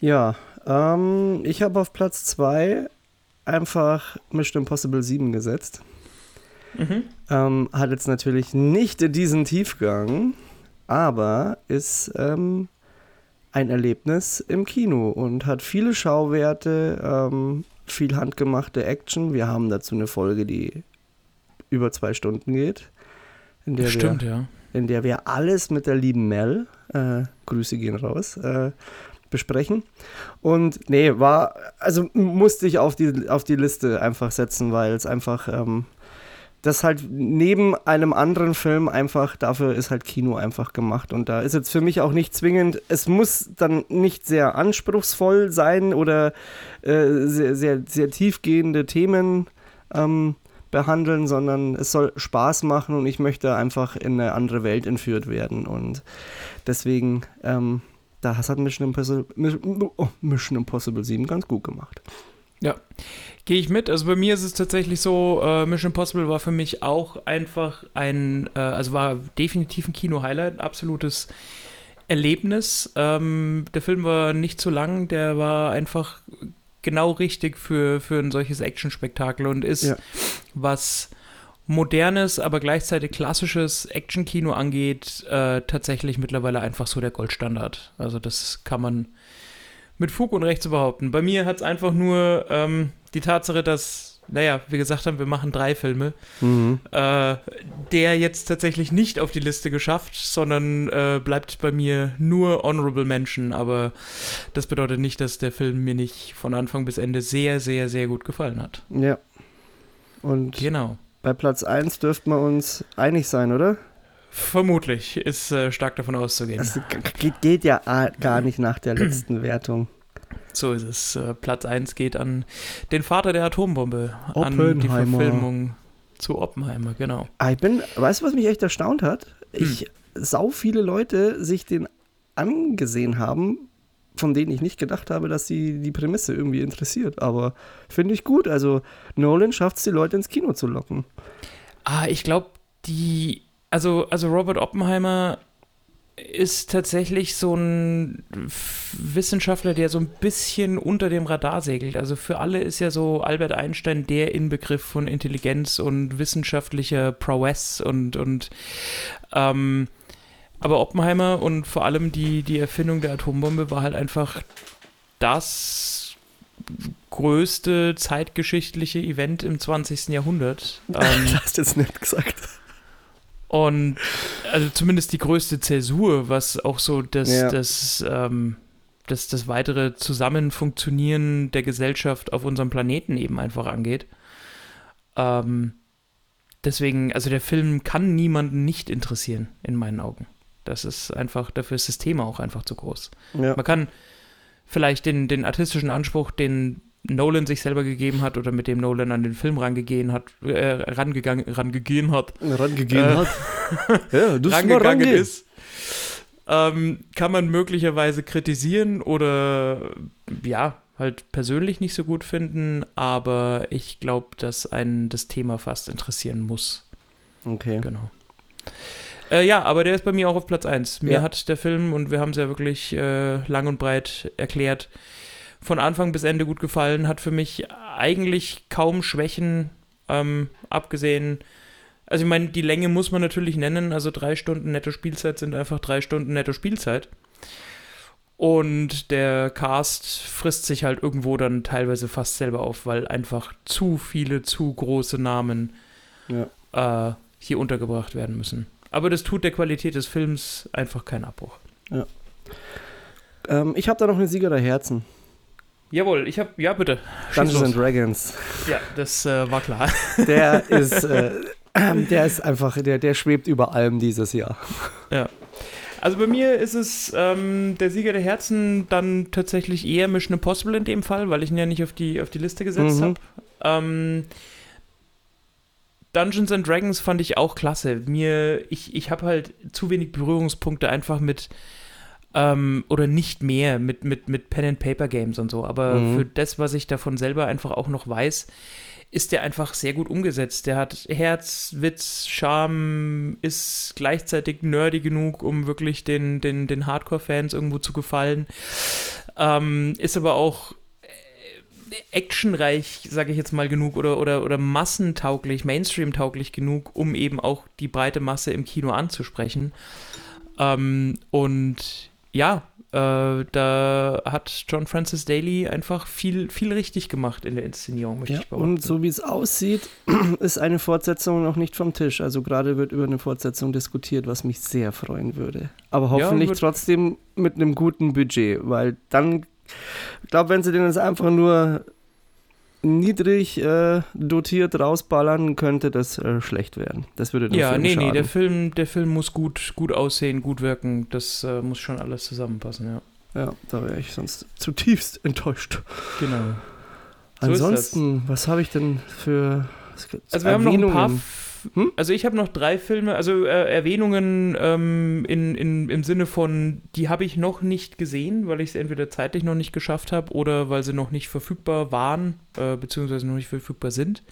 Ja, ähm, ich habe auf Platz 2 einfach Mission Impossible 7 gesetzt. Mhm. Ähm, hat jetzt natürlich nicht diesen Tiefgang, aber ist ähm, ein Erlebnis im Kino und hat viele Schauwerte, ähm, viel handgemachte Action. Wir haben dazu eine Folge, die über zwei Stunden geht, in der, Stimmt, wir, ja. in der wir alles mit der lieben Mel, äh, Grüße gehen raus, äh, besprechen. Und nee, war, also musste ich auf die, auf die Liste einfach setzen, weil es einfach, ähm, das halt neben einem anderen Film einfach, dafür ist halt Kino einfach gemacht. Und da ist jetzt für mich auch nicht zwingend, es muss dann nicht sehr anspruchsvoll sein oder äh, sehr, sehr, sehr tiefgehende Themen ähm, behandeln, sondern es soll Spaß machen und ich möchte einfach in eine andere Welt entführt werden. Und deswegen, ähm, das hat Mission Impossible, Mission, oh, Mission Impossible 7 ganz gut gemacht. Gehe ich mit. Also bei mir ist es tatsächlich so, äh, Mission Impossible war für mich auch einfach ein, äh, also war definitiv ein Kino-Highlight, absolutes Erlebnis. Ähm, der Film war nicht zu lang, der war einfach genau richtig für, für ein solches Action-Spektakel und ist, Ja. was modernes, aber gleichzeitig klassisches Action-Kino angeht, äh, tatsächlich mittlerweile einfach so der Goldstandard. Also das kann man mit Fug und Recht zu behaupten. Bei mir hat es einfach nur ähm, die Tatsache, dass, naja, wir gesagt haben, wir machen drei Filme, Mhm. äh, der jetzt tatsächlich nicht auf die Liste geschafft, sondern äh, bleibt bei mir nur Honorable Mention. Aber das bedeutet nicht, dass der Film mir nicht von Anfang bis Ende sehr, sehr, sehr gut gefallen hat. Ja. Und Genau. Bei Platz 1 dürften wir uns einig sein, oder? Vermutlich ist äh, stark davon auszugehen. Das geht, geht ja gar nicht nach der letzten (clears throat) Wertung. So ist es. Äh, Platz 1 geht an den Vater der Atombombe, an die. Verfilmung zu Oppenheimer, genau. Ah, Ich bin, weißt du, was mich echt erstaunt hat? Ich, sau viele Leute sich den angesehen haben, von denen ich nicht gedacht habe, dass sie die Prämisse irgendwie interessiert. Aber finde ich gut. Also Nolan schafft es, die Leute ins Kino zu locken. Ah, ich glaube, die, also, also Robert Oppenheimer ist tatsächlich so ein Wissenschaftler, der so ein bisschen unter dem Radar segelt. Also für alle ist ja so Albert Einstein der Inbegriff von Intelligenz und wissenschaftlicher Prowess und, und ähm, aber Oppenheimer und vor allem die, die Erfindung der Atombombe war halt einfach das größte zeitgeschichtliche Event im 20. Jahrhundert. (laughs) Ähm, hast du jetzt nicht gesagt. und also zumindest die größte Zäsur, was auch so das, Ja. das, ähm, das, das weitere Zusammenfunktionieren der Gesellschaft auf unserem Planeten eben einfach angeht. Ähm, deswegen, also der Film kann niemanden nicht interessieren, in meinen Augen. Das ist einfach, dafür ist das Thema auch einfach zu groß. Ja. Man kann vielleicht den, den artistischen Anspruch, den Nolan sich selber gegeben hat oder mit dem Nolan an den Film rangegangen hat, äh, rangegangen, rangegangen hat, Rangegeben Äh, hat. Ja, du rangegangen ist, ähm, kann man möglicherweise kritisieren oder ja, halt persönlich nicht so gut finden, aber ich glaube, dass einen das Thema fast interessieren muss. Okay. Genau. Äh, ja, aber der ist bei mir auch auf Platz 1. Mir Ja. hat der Film, und wir haben es ja wirklich äh, lang und breit erklärt, von Anfang bis Ende gut gefallen, hat für mich eigentlich kaum Schwächen, ähm, abgesehen. Also ich meine, die Länge muss man natürlich nennen, also drei Stunden netto Spielzeit sind einfach drei Stunden netto Spielzeit. Und der Cast frisst sich halt irgendwo dann teilweise fast selber auf, weil einfach zu viele, zu große Namen Ja. äh, hier untergebracht werden müssen. Aber das tut der Qualität des Films einfach keinen Abbruch. Ähm, ich habe da noch einen Sieger der Herzen. Jawohl, ich habe, ja bitte. Dungeons los. and Dragons. Ja, das äh, war klar. (laughs) Der ist, äh, (laughs) der ist einfach, der, der schwebt über allem dieses Jahr. Also bei mir ist es ähm, der Sieger der Herzen dann tatsächlich eher Mission Impossible in dem Fall, weil ich ihn ja nicht auf die, auf die Liste gesetzt Mhm. habe. Ähm, Dungeons and Dragons fand ich auch klasse. Mir, ich, ich habe halt zu wenig Berührungspunkte einfach mit ähm, oder nicht mehr mit, mit, mit Pen and Paper Games und so. Aber Mhm. für das, was ich davon selber einfach auch noch weiß, ist der einfach sehr gut umgesetzt. Der hat Herz, Witz, Charme, ist gleichzeitig nerdy genug, um wirklich den, den, den Hardcore-Fans irgendwo zu gefallen. Ähm, ist aber auch actionreich, sage ich jetzt mal, genug oder, oder, oder massentauglich, Mainstream-tauglich genug, um eben auch die breite Masse im Kino anzusprechen. Ähm, und ja, äh, da hat John Francis Daly einfach viel, viel richtig gemacht in der Inszenierung, möchte Ja, ich behaupten. und so wie es aussieht, (clears throat) ist eine Fortsetzung noch nicht vom Tisch. Also gerade wird über eine Fortsetzung diskutiert, was mich sehr freuen würde. Aber hoffentlich wird- trotzdem mit einem guten Budget, weil dann, ich glaube, wenn sie den jetzt einfach nur niedrig äh, dotiert rausballern, könnte das äh, schlecht werden. Das würde dem Ja, Film nee, schaden. nee, der Film, der Film muss gut, gut aussehen, gut wirken. Das äh, muss schon alles zusammenpassen, ja. Ja, da wäre ich sonst zutiefst enttäuscht. Genau. So Ansonsten, was habe ich denn für Also wir haben noch ein paar. Hm? Also ich habe noch drei Filme, also äh, Erwähnungen ähm, in, in, im Sinne von, die habe ich noch nicht gesehen, weil ich es entweder zeitlich noch nicht geschafft habe oder weil sie noch nicht verfügbar waren, äh, beziehungsweise noch nicht verfügbar sind.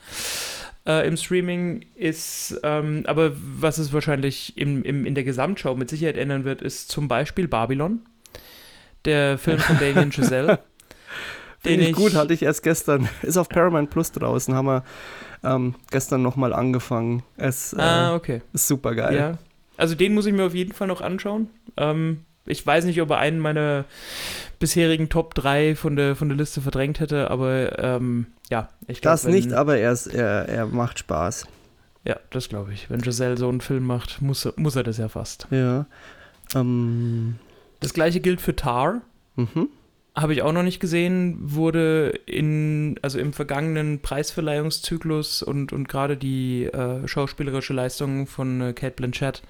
Äh, Im Streaming ist, ähm, aber was es wahrscheinlich im, im, in der Gesamtschau mit Sicherheit ändern wird, ist zum Beispiel Babylon, der Film von Damien (laughs) Chazelle. Finde ich gut, hatte ich erst gestern. (laughs) Ist auf Paramount Plus draußen, haben wir ähm, gestern nochmal angefangen. Es äh, Ah, okay. ist super geil. Ja. Also den muss ich mir auf jeden Fall noch anschauen. Ähm, ich weiß nicht, ob er einen meiner bisherigen Top 3 von der, von der Liste verdrängt hätte, aber ähm, ja, ich glaube. das nicht, aber er, ist, er, er macht Spaß. Ja, das glaube ich. Wenn Giselle so einen Film macht, muss, er- muss er das ja fast. Ja. Ähm, Das gleiche gilt für Tar. mhm. Habe ich auch noch nicht gesehen, wurde in, also im vergangenen Preisverleihungszyklus und, und gerade die äh, schauspielerische Leistung von äh, Kate Blanchett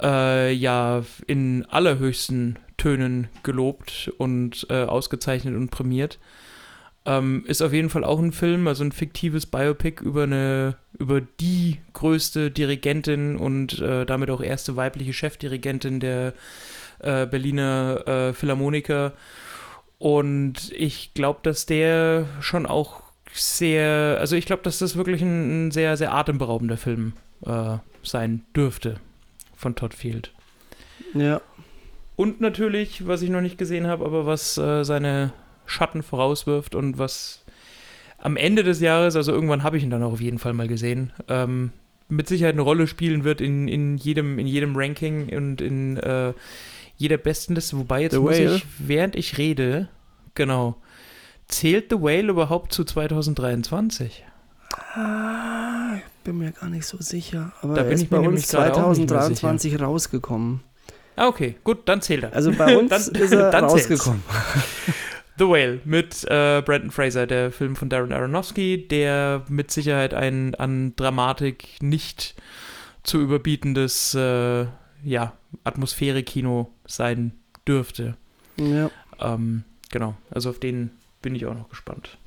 äh, ja in allerhöchsten Tönen gelobt und äh, ausgezeichnet und prämiert. Ähm, ist auf jeden Fall auch ein Film, also ein fiktives Biopic über eine, über die größte Dirigentin und äh, damit auch erste weibliche Chefdirigentin der äh, Berliner äh, Philharmoniker. Und ich glaube, dass der schon auch sehr, also ich glaube, dass das wirklich ein, ein, sehr, sehr atemberaubender Film äh, sein dürfte von Todd Field. Ja. Und natürlich, was ich noch nicht gesehen habe, aber was äh, seine Schatten vorauswirft und was am Ende des Jahres, also irgendwann habe ich ihn dann auch auf jeden Fall mal gesehen, ähm, mit Sicherheit eine Rolle spielen wird in, in, jedem, in jedem Ranking und in äh, jeder besten Liste. Wobei jetzt The muss Whale. ich, während ich rede, genau, zählt The Whale überhaupt zu 2023? Ah, ich bin mir gar nicht so sicher. Aber Da er bin ist ich mir bei nämlich uns gerade auch nicht mehr 2023 rausgekommen. Ah, okay, gut, dann zählt er. Also bei (laughs) uns Dann- ist er (laughs) dann rausgekommen. The Whale mit äh, Brandon Fraser, der Film von Darren Aronofsky, der mit Sicherheit ein an Dramatik nicht zu überbietendes äh, ja, Atmosphäre-Kino sein dürfte. Ja. Ähm, genau, also auf den bin ich auch noch gespannt.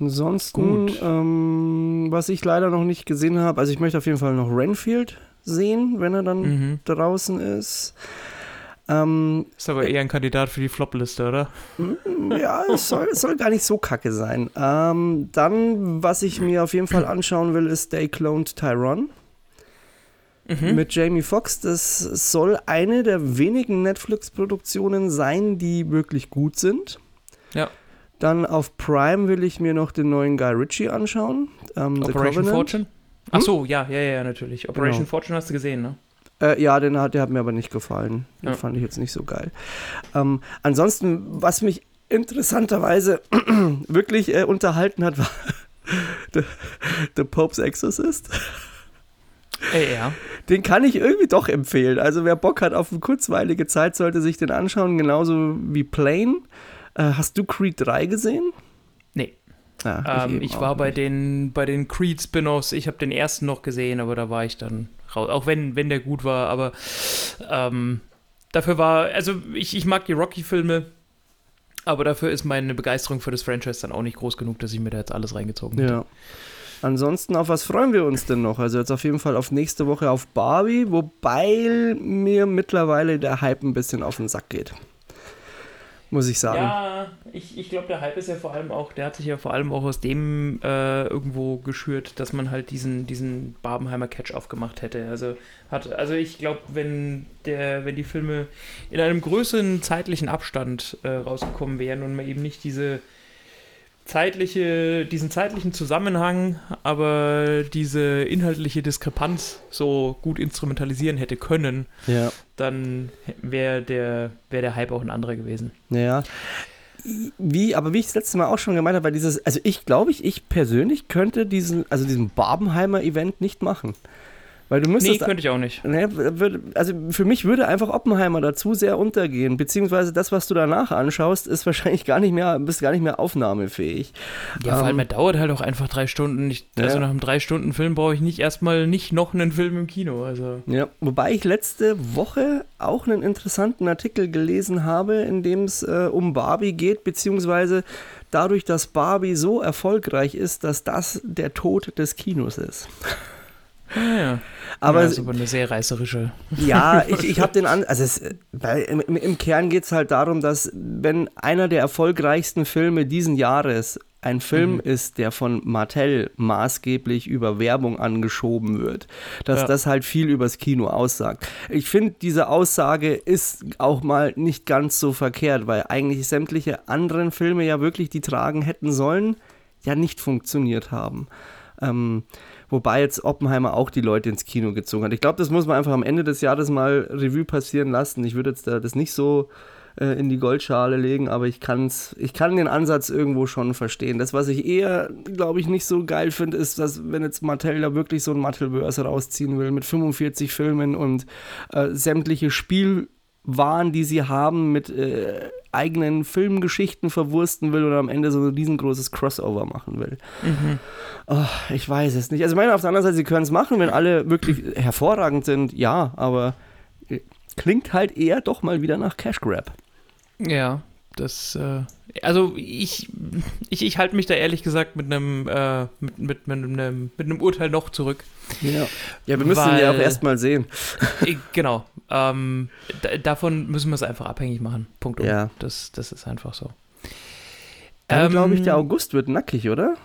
Ansonsten, Gut. ähm, was ich leider noch nicht gesehen habe, also ich möchte auf jeden Fall noch Renfield sehen, wenn er dann Mhm. draußen ist. Ähm, Ist aber eher ein Kandidat für die Flop-Liste, oder? ja, es soll, es soll gar nicht so kacke sein. Ähm, dann, was ich mir auf jeden Fall anschauen will, ist They Cloned Tyrone Mhm. mit Jamie Foxx. Das soll eine der wenigen Netflix-Produktionen sein, die wirklich gut sind. Ja. Dann auf Prime will ich mir noch den neuen Guy Ritchie anschauen. Ähm, Operation. Fortune? Ach so, ja, ja, ja, natürlich. Operation Genau. Fortune hast du gesehen, ne? Äh, ja, den hat, der hat mir aber nicht gefallen. Den Ja. fand ich jetzt nicht so geil. Ähm, ansonsten, was mich interessanterweise (clears throat) wirklich äh, unterhalten hat, war (laughs) The, The Pope's Exorcist. Ja. Den kann ich irgendwie doch empfehlen. Also wer Bock hat auf eine kurzweilige Zeit, sollte sich den anschauen, genauso wie Plane. Äh, hast du Creed 3 gesehen? Nee. Ja, Ähm, eben ich war bei nicht. den, bei den Creed-Spin-Offs, ich habe den ersten noch gesehen, aber da war ich dann raus. Auch wenn, wenn der gut war, aber ähm, dafür war, also ich, ich mag die Rocky-Filme, aber dafür ist meine Begeisterung für das Franchise dann auch nicht groß genug, dass ich mir da jetzt alles reingezogen hätte. Ja. Ansonsten, auf was freuen wir uns denn noch? Also jetzt auf jeden Fall auf nächste Woche auf Barbie, wobei mir mittlerweile der Hype ein bisschen auf den Sack geht. Muss ich sagen. Ja, ich, ich glaube, der Hype ist ja vor allem auch, der hat sich ja vor allem auch aus dem äh, irgendwo geschürt, dass man halt diesen, diesen Barbenheimer Catch aufgemacht hätte. Also hat, also ich glaube, wenn der, wenn die Filme in einem größeren zeitlichen Abstand äh, rausgekommen wären und man eben nicht diese zeitliche, diesen zeitlichen Zusammenhang, aber diese inhaltliche Diskrepanz so gut instrumentalisieren hätte können, Ja. dann wäre der, wär der Hype auch ein anderer gewesen. Ja. Wie, aber wie ich das letzte Mal auch schon gemeint habe, weil dieses, also ich glaube, ich, ich persönlich könnte diesen, also diesen Barbenheimer-Event nicht machen. Weil du Nee, müsstest. könnte ich auch nicht. Ne, also für mich würde einfach Oppenheimer dazu sehr untergehen, beziehungsweise das, was du danach anschaust, ist wahrscheinlich gar nicht mehr, bist gar nicht mehr aufnahmefähig. Ja, vor allem, Ähm, er dauert halt auch einfach drei Stunden. Ich, also Ja. nach einem Drei-Stunden-Film brauche ich nicht erstmal nicht noch einen Film im Kino. Also. Ja, wobei ich letzte Woche auch einen interessanten Artikel gelesen habe, in dem es äh, um Barbie geht, beziehungsweise dadurch, dass Barbie so erfolgreich ist, dass das der Tod des Kinos ist. Ja, ja. Aber ja, es- ist aber eine sehr reißerische. (laughs) Ja, ich, ich habe den (laughs) an. Also es, bei, im, im Kern geht es halt darum, dass wenn einer der erfolgreichsten Filme diesen Jahres ein Film Mhm. ist, der von Mattel maßgeblich über Werbung angeschoben wird, dass Ja. das halt viel übers Kino aussagt. Ich finde, diese Aussage ist auch mal nicht ganz so verkehrt, weil eigentlich sämtliche anderen Filme ja wirklich, die tragen hätten sollen, ja nicht funktioniert haben. Ähm, wobei jetzt Oppenheimer auch die Leute ins Kino gezogen hat. Ich glaube, das muss man einfach am Ende des Jahres mal Revue passieren lassen. Ich würde jetzt da das nicht so äh, in die Goldschale legen, aber ich, kann's, ich kann den Ansatz irgendwo schon verstehen. Das, was ich eher, glaube ich, nicht so geil finde, ist, dass wenn jetzt Mattel da wirklich so ein Mattelverse rausziehen will mit 45 Filmen und äh, sämtliche Spiel Wahn, die sie haben, mit äh, eigenen Filmgeschichten verwursten will und am Ende so ein riesengroßes Crossover machen will. Mhm. Oh, ich weiß es nicht. Also ich meine, auf der anderen Seite, sie können es machen, wenn alle wirklich hervorragend sind, ja, aber äh, klingt halt eher doch mal wieder nach Cash Grab. Ja, das, äh, also ich, ich, ich halte mich da ehrlich gesagt mit einem, äh, mit, mit, mit, einem, mit einem Urteil noch zurück. Ja, ja wir müssen ihn ja auch Weil- erstmal sehen. (laughs) Genau. Ähm, da, davon müssen wir es einfach abhängig machen. Punkt. um. Ja. Das, das ist einfach so. Dann glaube ich, Ähm, der August wird nackig, oder?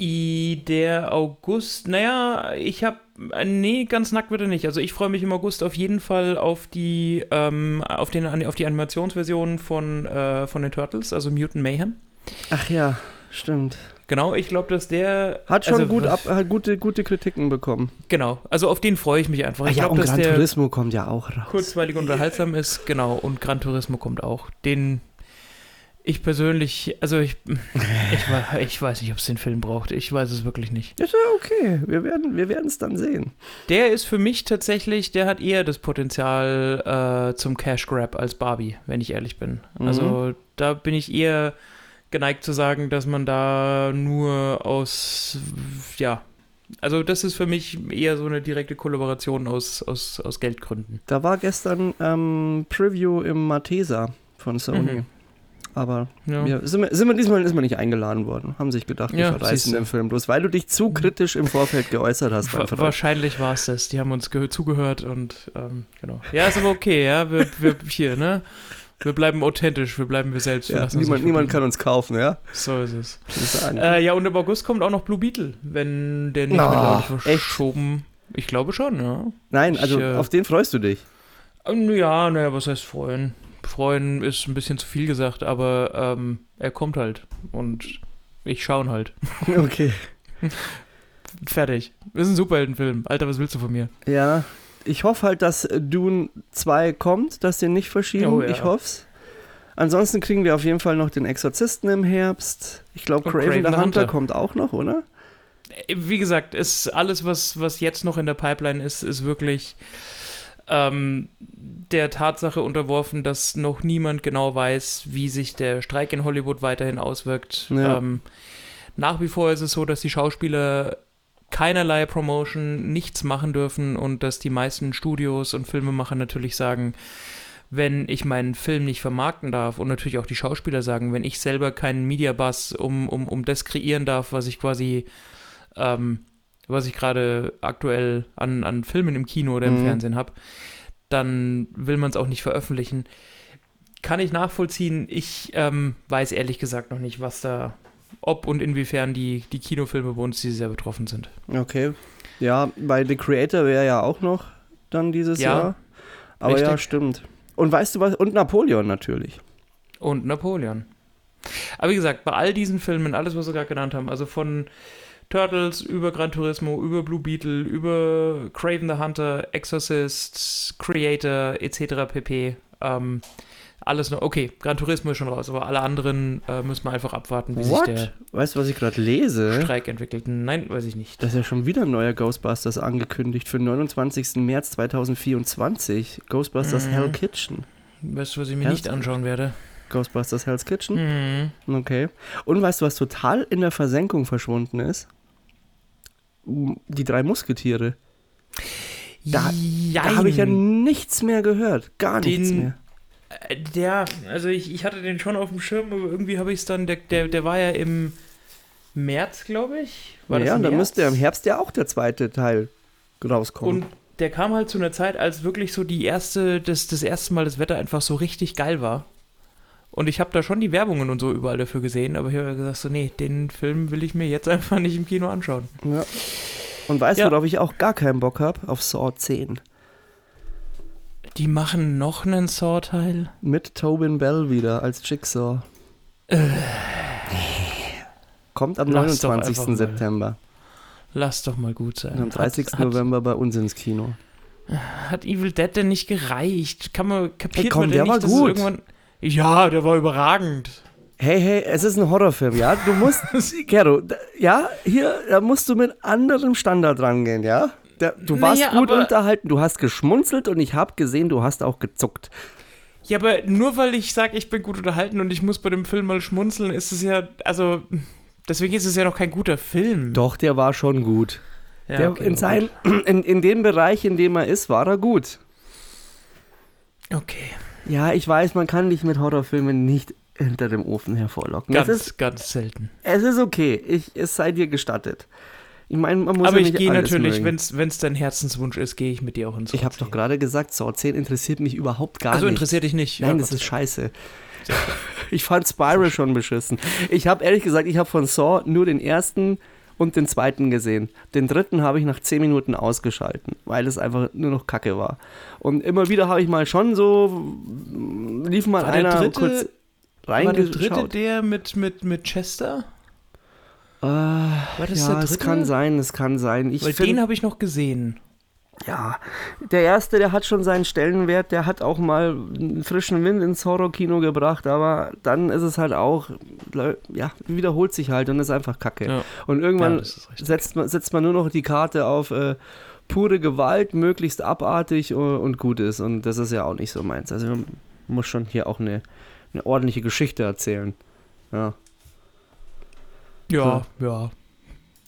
I, der August, naja, ich habe, nee, ganz nackt wird er nicht. Also ich freue mich im August auf jeden Fall auf die, ähm, auf, den, auf die Animationsversion von, äh, von den Turtles, also Mutant Mayhem. Ach ja, stimmt. Genau, ich glaube, dass der... Hat schon also, gut ab, hat gute, gute Kritiken bekommen. Genau, also auf den freue ich mich einfach. Ich ja, glaube, und Gran Turismo kommt ja auch raus. kurzweilig und unterhaltsam ist, genau, und Gran Turismo kommt auch. Den ich persönlich, also ich, ich, ich weiß nicht, ob es den Film braucht. Ich weiß es wirklich nicht. Ist ja okay. Wir werden wir es dann sehen. Der ist für mich tatsächlich, der hat eher das Potenzial äh, zum Cash Grab als Barbie, wenn ich ehrlich bin. Mhm. Also da bin ich eher geneigt zu sagen, dass man da nur aus, ja, also das ist für mich eher so eine direkte Kollaboration aus, aus, aus Geldgründen. Da war gestern ähm, Preview im Matesa von Sony. Mhm. Aber Ja. wir, sind, wir, sind wir diesmal ist man nicht eingeladen worden. Haben sich gedacht, wir Ja, verreißen den Film bloß, weil du dich zu kritisch im Vorfeld geäußert hast. Wa wahrscheinlich war es das. Die haben uns ge- zugehört und ähm, genau. Ja, ist aber okay, ja. Wir, wir hier, ne? Wir bleiben authentisch, wir bleiben wir selbst. Ja, niemand, niemand kann uns kaufen, ja? So ist es. Äh, ja, und im August kommt auch noch Blue Beetle, wenn der nicht mittlerweile verschoben. Ich glaube schon, ja. Nein, also ich, äh, auf den freust du dich. Ähm, Ja, naja, was heißt freuen? Freuen ist ein bisschen zu viel gesagt, aber ähm, er kommt halt und ich schaue ihn halt. (laughs) Okay. (laughs) Fertig. Ist ein Superheldenfilm. Alter, was willst du von mir? Ja, ich hoffe halt, dass Dune 2 kommt, dass den nicht verschieben. Oh, ja. Ich hoff's. Ansonsten kriegen wir auf jeden Fall noch den Exorzisten im Herbst. Ich glaube, Craven, Kraven the the Hunter Hunter. kommt auch noch, oder? Äh, Wie gesagt, ist alles, was, was jetzt noch in der Pipeline ist, ist wirklich ähm, der Tatsache unterworfen, dass noch niemand genau weiß, wie sich der Streik in Hollywood weiterhin auswirkt. Ja. Ähm, nach wie vor ist es so, dass die Schauspieler keinerlei Promotion, nichts machen dürfen und dass die meisten Studios und Filmemacher natürlich sagen, wenn ich meinen Film nicht vermarkten darf und natürlich auch die Schauspieler sagen, wenn ich selber keinen Media Buzz um, um, um das kreieren darf, was ich quasi, ähm, was ich gerade aktuell an, an Filmen im Kino oder im Mhm. Fernsehen habe, dann will man es auch nicht veröffentlichen. Kann ich nachvollziehen. Ich ähm, weiß ehrlich gesagt noch nicht, was da, ob und inwiefern die, die Kinofilme bei uns dieses Jahr betroffen sind. Okay. Ja, bei The Creator wäre ja auch noch dann dieses Ja, Jahr. Aber ja, richtig. stimmt. Und weißt du was? Und Napoleon natürlich. Und Napoleon. Aber wie gesagt, bei all diesen Filmen, alles, was wir gerade genannt haben, also von Turtles über Gran Turismo, über Blue Beetle, über Craven the Hunter, Exorcist, Creator, etc. pp. Ähm, alles noch, okay, Gran Turismo ist schon raus, aber alle anderen äh, müssen wir einfach abwarten, wie What? sich der Weißt du, was ich gerade lese? Streik entwickelt. Nein, weiß ich nicht. Da ist ja schon wieder ein neuer Ghostbusters angekündigt für den 29. März 2024. Ghostbusters Mhm. Hell Kitchen. Weißt du, was ich mir Ernsthaft? nicht anschauen werde? Ghostbusters Hell's Kitchen. Mhm. Okay. Und weißt du, was total in der Versenkung verschwunden ist? Die drei Musketiere. Da- Da habe ich ja nichts mehr gehört. Gar nichts Den- mehr. Äh, Der, also ich, ich hatte den schon auf dem Schirm, aber irgendwie habe ich es dann, der, der, der war ja im März, glaube ich. War ja, und dann müsste im Herbst ja auch der zweite Teil rauskommen. Und der kam halt zu einer Zeit, als wirklich so die erste, das, das erste Mal das Wetter einfach so richtig geil war. Und ich habe da schon die Werbungen und so überall dafür gesehen, aber ich habe gesagt so, nee, den Film will ich mir jetzt einfach nicht im Kino anschauen. ja. Und weißt du, Ja. worauf ich auch gar keinen Bock habe? Auf Saw 10. Die machen noch einen Saw-Teil. Mit Tobin Bell wieder als Jigsaw. Kommt am Äh. Lass doch 29. einfach mal. September. Lass doch mal gut sein. Und am 30. Hat, November bei uns ins Kino. hat Evil Dead denn nicht gereicht? Kann man, kapiert Hey, komm, man denn der nicht, war gut. irgendwann... Ja, der war überragend. Hey, hey, es ist ein Horrorfilm, ja? Du musst, (laughs) Gero, da- ja, hier, da musst du mit anderem Standard rangehen, ja? Der, du warst Naja, gut aber- unterhalten, du hast geschmunzelt und ich habe gesehen, du hast auch gezuckt. Ja, aber nur weil ich sage, ich bin gut unterhalten und ich muss bei dem Film mal schmunzeln, ist es ja, also, deswegen ist es ja noch kein guter Film. Doch, der war schon gut. Ja, der, okay, in, sein, (clears throat) in, in dem Bereich, in dem er ist, war er gut. Okay. Ja, ich weiß, man kann dich mit Horrorfilmen nicht hinter dem Ofen hervorlocken. Ganz, ist, ganz selten. es ist okay. Ich, es sei dir gestattet. Ich meine, man muss Aber ja ich gehe natürlich, wenn es dein Herzenswunsch ist, gehe ich mit dir auch ins Ich habe doch gerade gesagt, Saw 10 interessiert mich überhaupt gar Also nicht. interessiert dich nicht? Nein, Ja, das Gott ist scheiße. (laughs) Ich fand Spiral schon beschissen. Ich habe ehrlich gesagt, ich habe von Saw nur den ersten und den zweiten gesehen. Den dritten habe ich nach 10 Minuten ausgeschalten, weil es einfach nur noch Kacke war. Und immer wieder habe ich mal schon so, lief mal War einer dritte- kurz Dank. War der dritte reingeschaut. der mit, mit, mit Chester? Ah, War das ja, der es dritte? kann sein, es kann sein. Ich Weil find, den habe ich noch gesehen. Ja, der erste, der hat schon seinen Stellenwert, der hat auch mal einen frischen Wind ins Horrorkino gebracht, aber dann ist es halt auch, ja, wiederholt sich halt und ist einfach kacke. Ja. Und irgendwann Ja, setzt, man, setzt man nur noch die Karte auf äh, pure Gewalt, möglichst abartig und, und gut ist. Und das ist ja auch nicht so meins. Also man muss schon hier auch eine, eine ordentliche Geschichte erzählen. Ja. Ja, ja.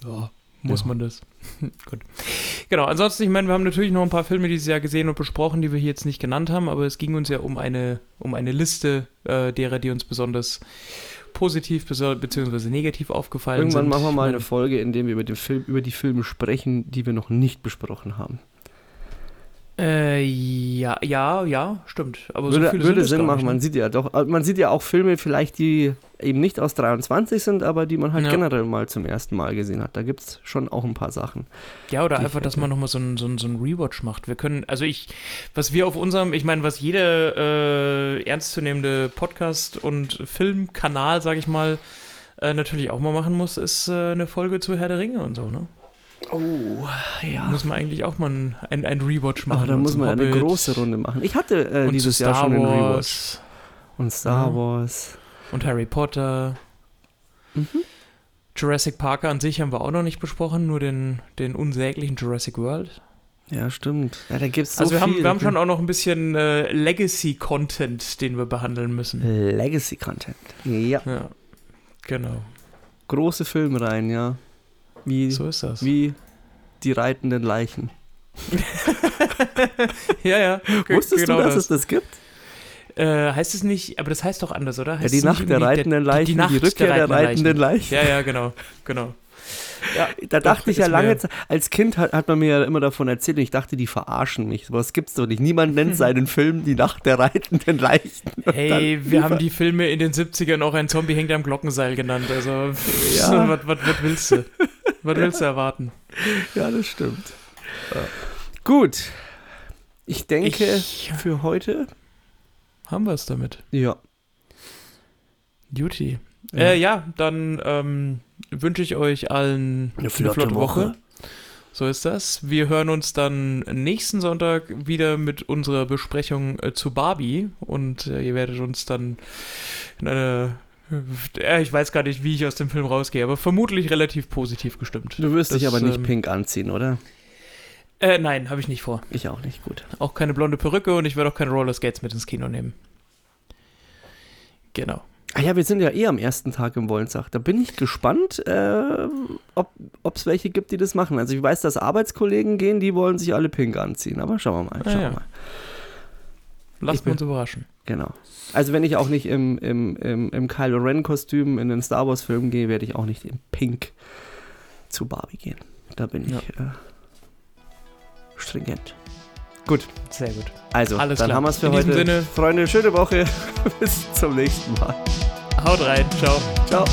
Ja, muss Ja. man das. (laughs) Gut. Genau, ansonsten, ich meine, wir haben natürlich noch ein paar Filme dieses Jahr gesehen und besprochen, die wir hier jetzt nicht genannt haben, aber es ging uns ja um eine, um eine Liste äh, derer, die uns besonders positiv beziehungsweise negativ aufgefallen Irgendwann sind. machen wir mal eine Folge, in der wir über, den Film, über die Filme sprechen, die wir noch nicht besprochen haben. Äh, ja, ja, ja, stimmt. Aber würde so würde Sinn machen. nicht, Man ne? sieht ja doch, äh, man sieht ja auch Filme vielleicht, die eben nicht aus 23 sind, aber die man halt Ja. generell mal zum ersten Mal gesehen hat. Da gibt es schon auch ein paar Sachen. Ja, oder einfach, dass man nochmal so ein, so, ein, so ein Rewatch macht. Wir können, also ich, was wir auf unserem, ich meine, was jeder äh, ernstzunehmende Podcast- und Filmkanal, sag ich mal, äh, natürlich auch mal machen muss, ist äh, eine Folge zu Herr der Ringe und so, ne? Oh, ja. Muss man eigentlich auch mal ein, ein, ein Rewatch machen. Aber da muss man eine Hobbit große Runde machen. Ich hatte äh, dieses Jahr schon einen Rewatch. Und Star Ja. Wars. und Harry Potter. Mhm. Jurassic Park an sich haben wir auch noch nicht besprochen, nur den, den unsäglichen Jurassic World. Ja, stimmt. Ja, da gibt es so also wir haben, viel. wir haben schon auch noch ein bisschen äh, Legacy-Content, den wir behandeln müssen. Legacy-Content. Ja. Ja, genau. Große Filmreihen, ja. Wie, So ist das. wie die reitenden Leichen. (laughs) Ja, ja. Wusstest genau du, dass das. es das gibt? Äh, heißt es nicht, aber das heißt doch anders, oder? Ja, Heißt die es Nacht der reitenden Leichen, die, Nacht Rückkehr der reitenden Leichen. Ja, ja, genau, genau. Ja, (laughs) Da dachte ich ja lange Zeit, als Kind hat, hat man mir ja immer davon erzählt und ich dachte, die verarschen mich. Sowas gibt's doch nicht. Niemand nennt (laughs) seinen Film Die Nacht der reitenden Leichen. Hey, wir haben die Filme in den 70ern auch ein Zombie hängt am Glockenseil genannt. Also, Ja. was, was, was willst du? Was willst du erwarten? (laughs) Ja, das stimmt. Gut. Ich denke, Ich- für heute. Haben wir es damit? Ja. Duty. Ja. Äh, ja, dann ähm, wünsche ich euch allen Eine flotte Woche. So ist das. Wir hören uns dann nächsten Sonntag wieder mit unserer Besprechung äh, zu Barbie und äh, ihr werdet uns dann in einer ich weiß gar nicht, wie ich aus dem Film rausgehe, aber vermutlich relativ positiv gestimmt. Du wirst dich Das, aber nicht ähm, pink anziehen, oder? Äh, nein, habe ich nicht vor. Ich auch nicht. Gut. Auch keine blonde Perücke und ich werde auch keine Rollerskates mit ins Kino nehmen. Genau. Ah ja, wir sind ja eh am ersten Tag im Wollensach. Da bin ich gespannt, äh, ob es welche gibt, die das machen. Also ich weiß, dass Arbeitskollegen gehen, die wollen sich alle pink anziehen. Aber schauen wir mal. Ah, Schauen wir ja. mal. Lasst uns überraschen. Genau. Also wenn ich auch nicht im, im, im, im Kylo Ren-Kostüm in den Star Wars-Film gehe, werde ich auch nicht im Pink zu Barbie gehen. Da bin ich äh, stringent. Gut, Sehr gut. also Alles dann klar. haben wir es für In heute. Sinne- Freunde, schöne Woche. (laughs) Bis zum nächsten Mal. Haut rein. Ciao. Ciao.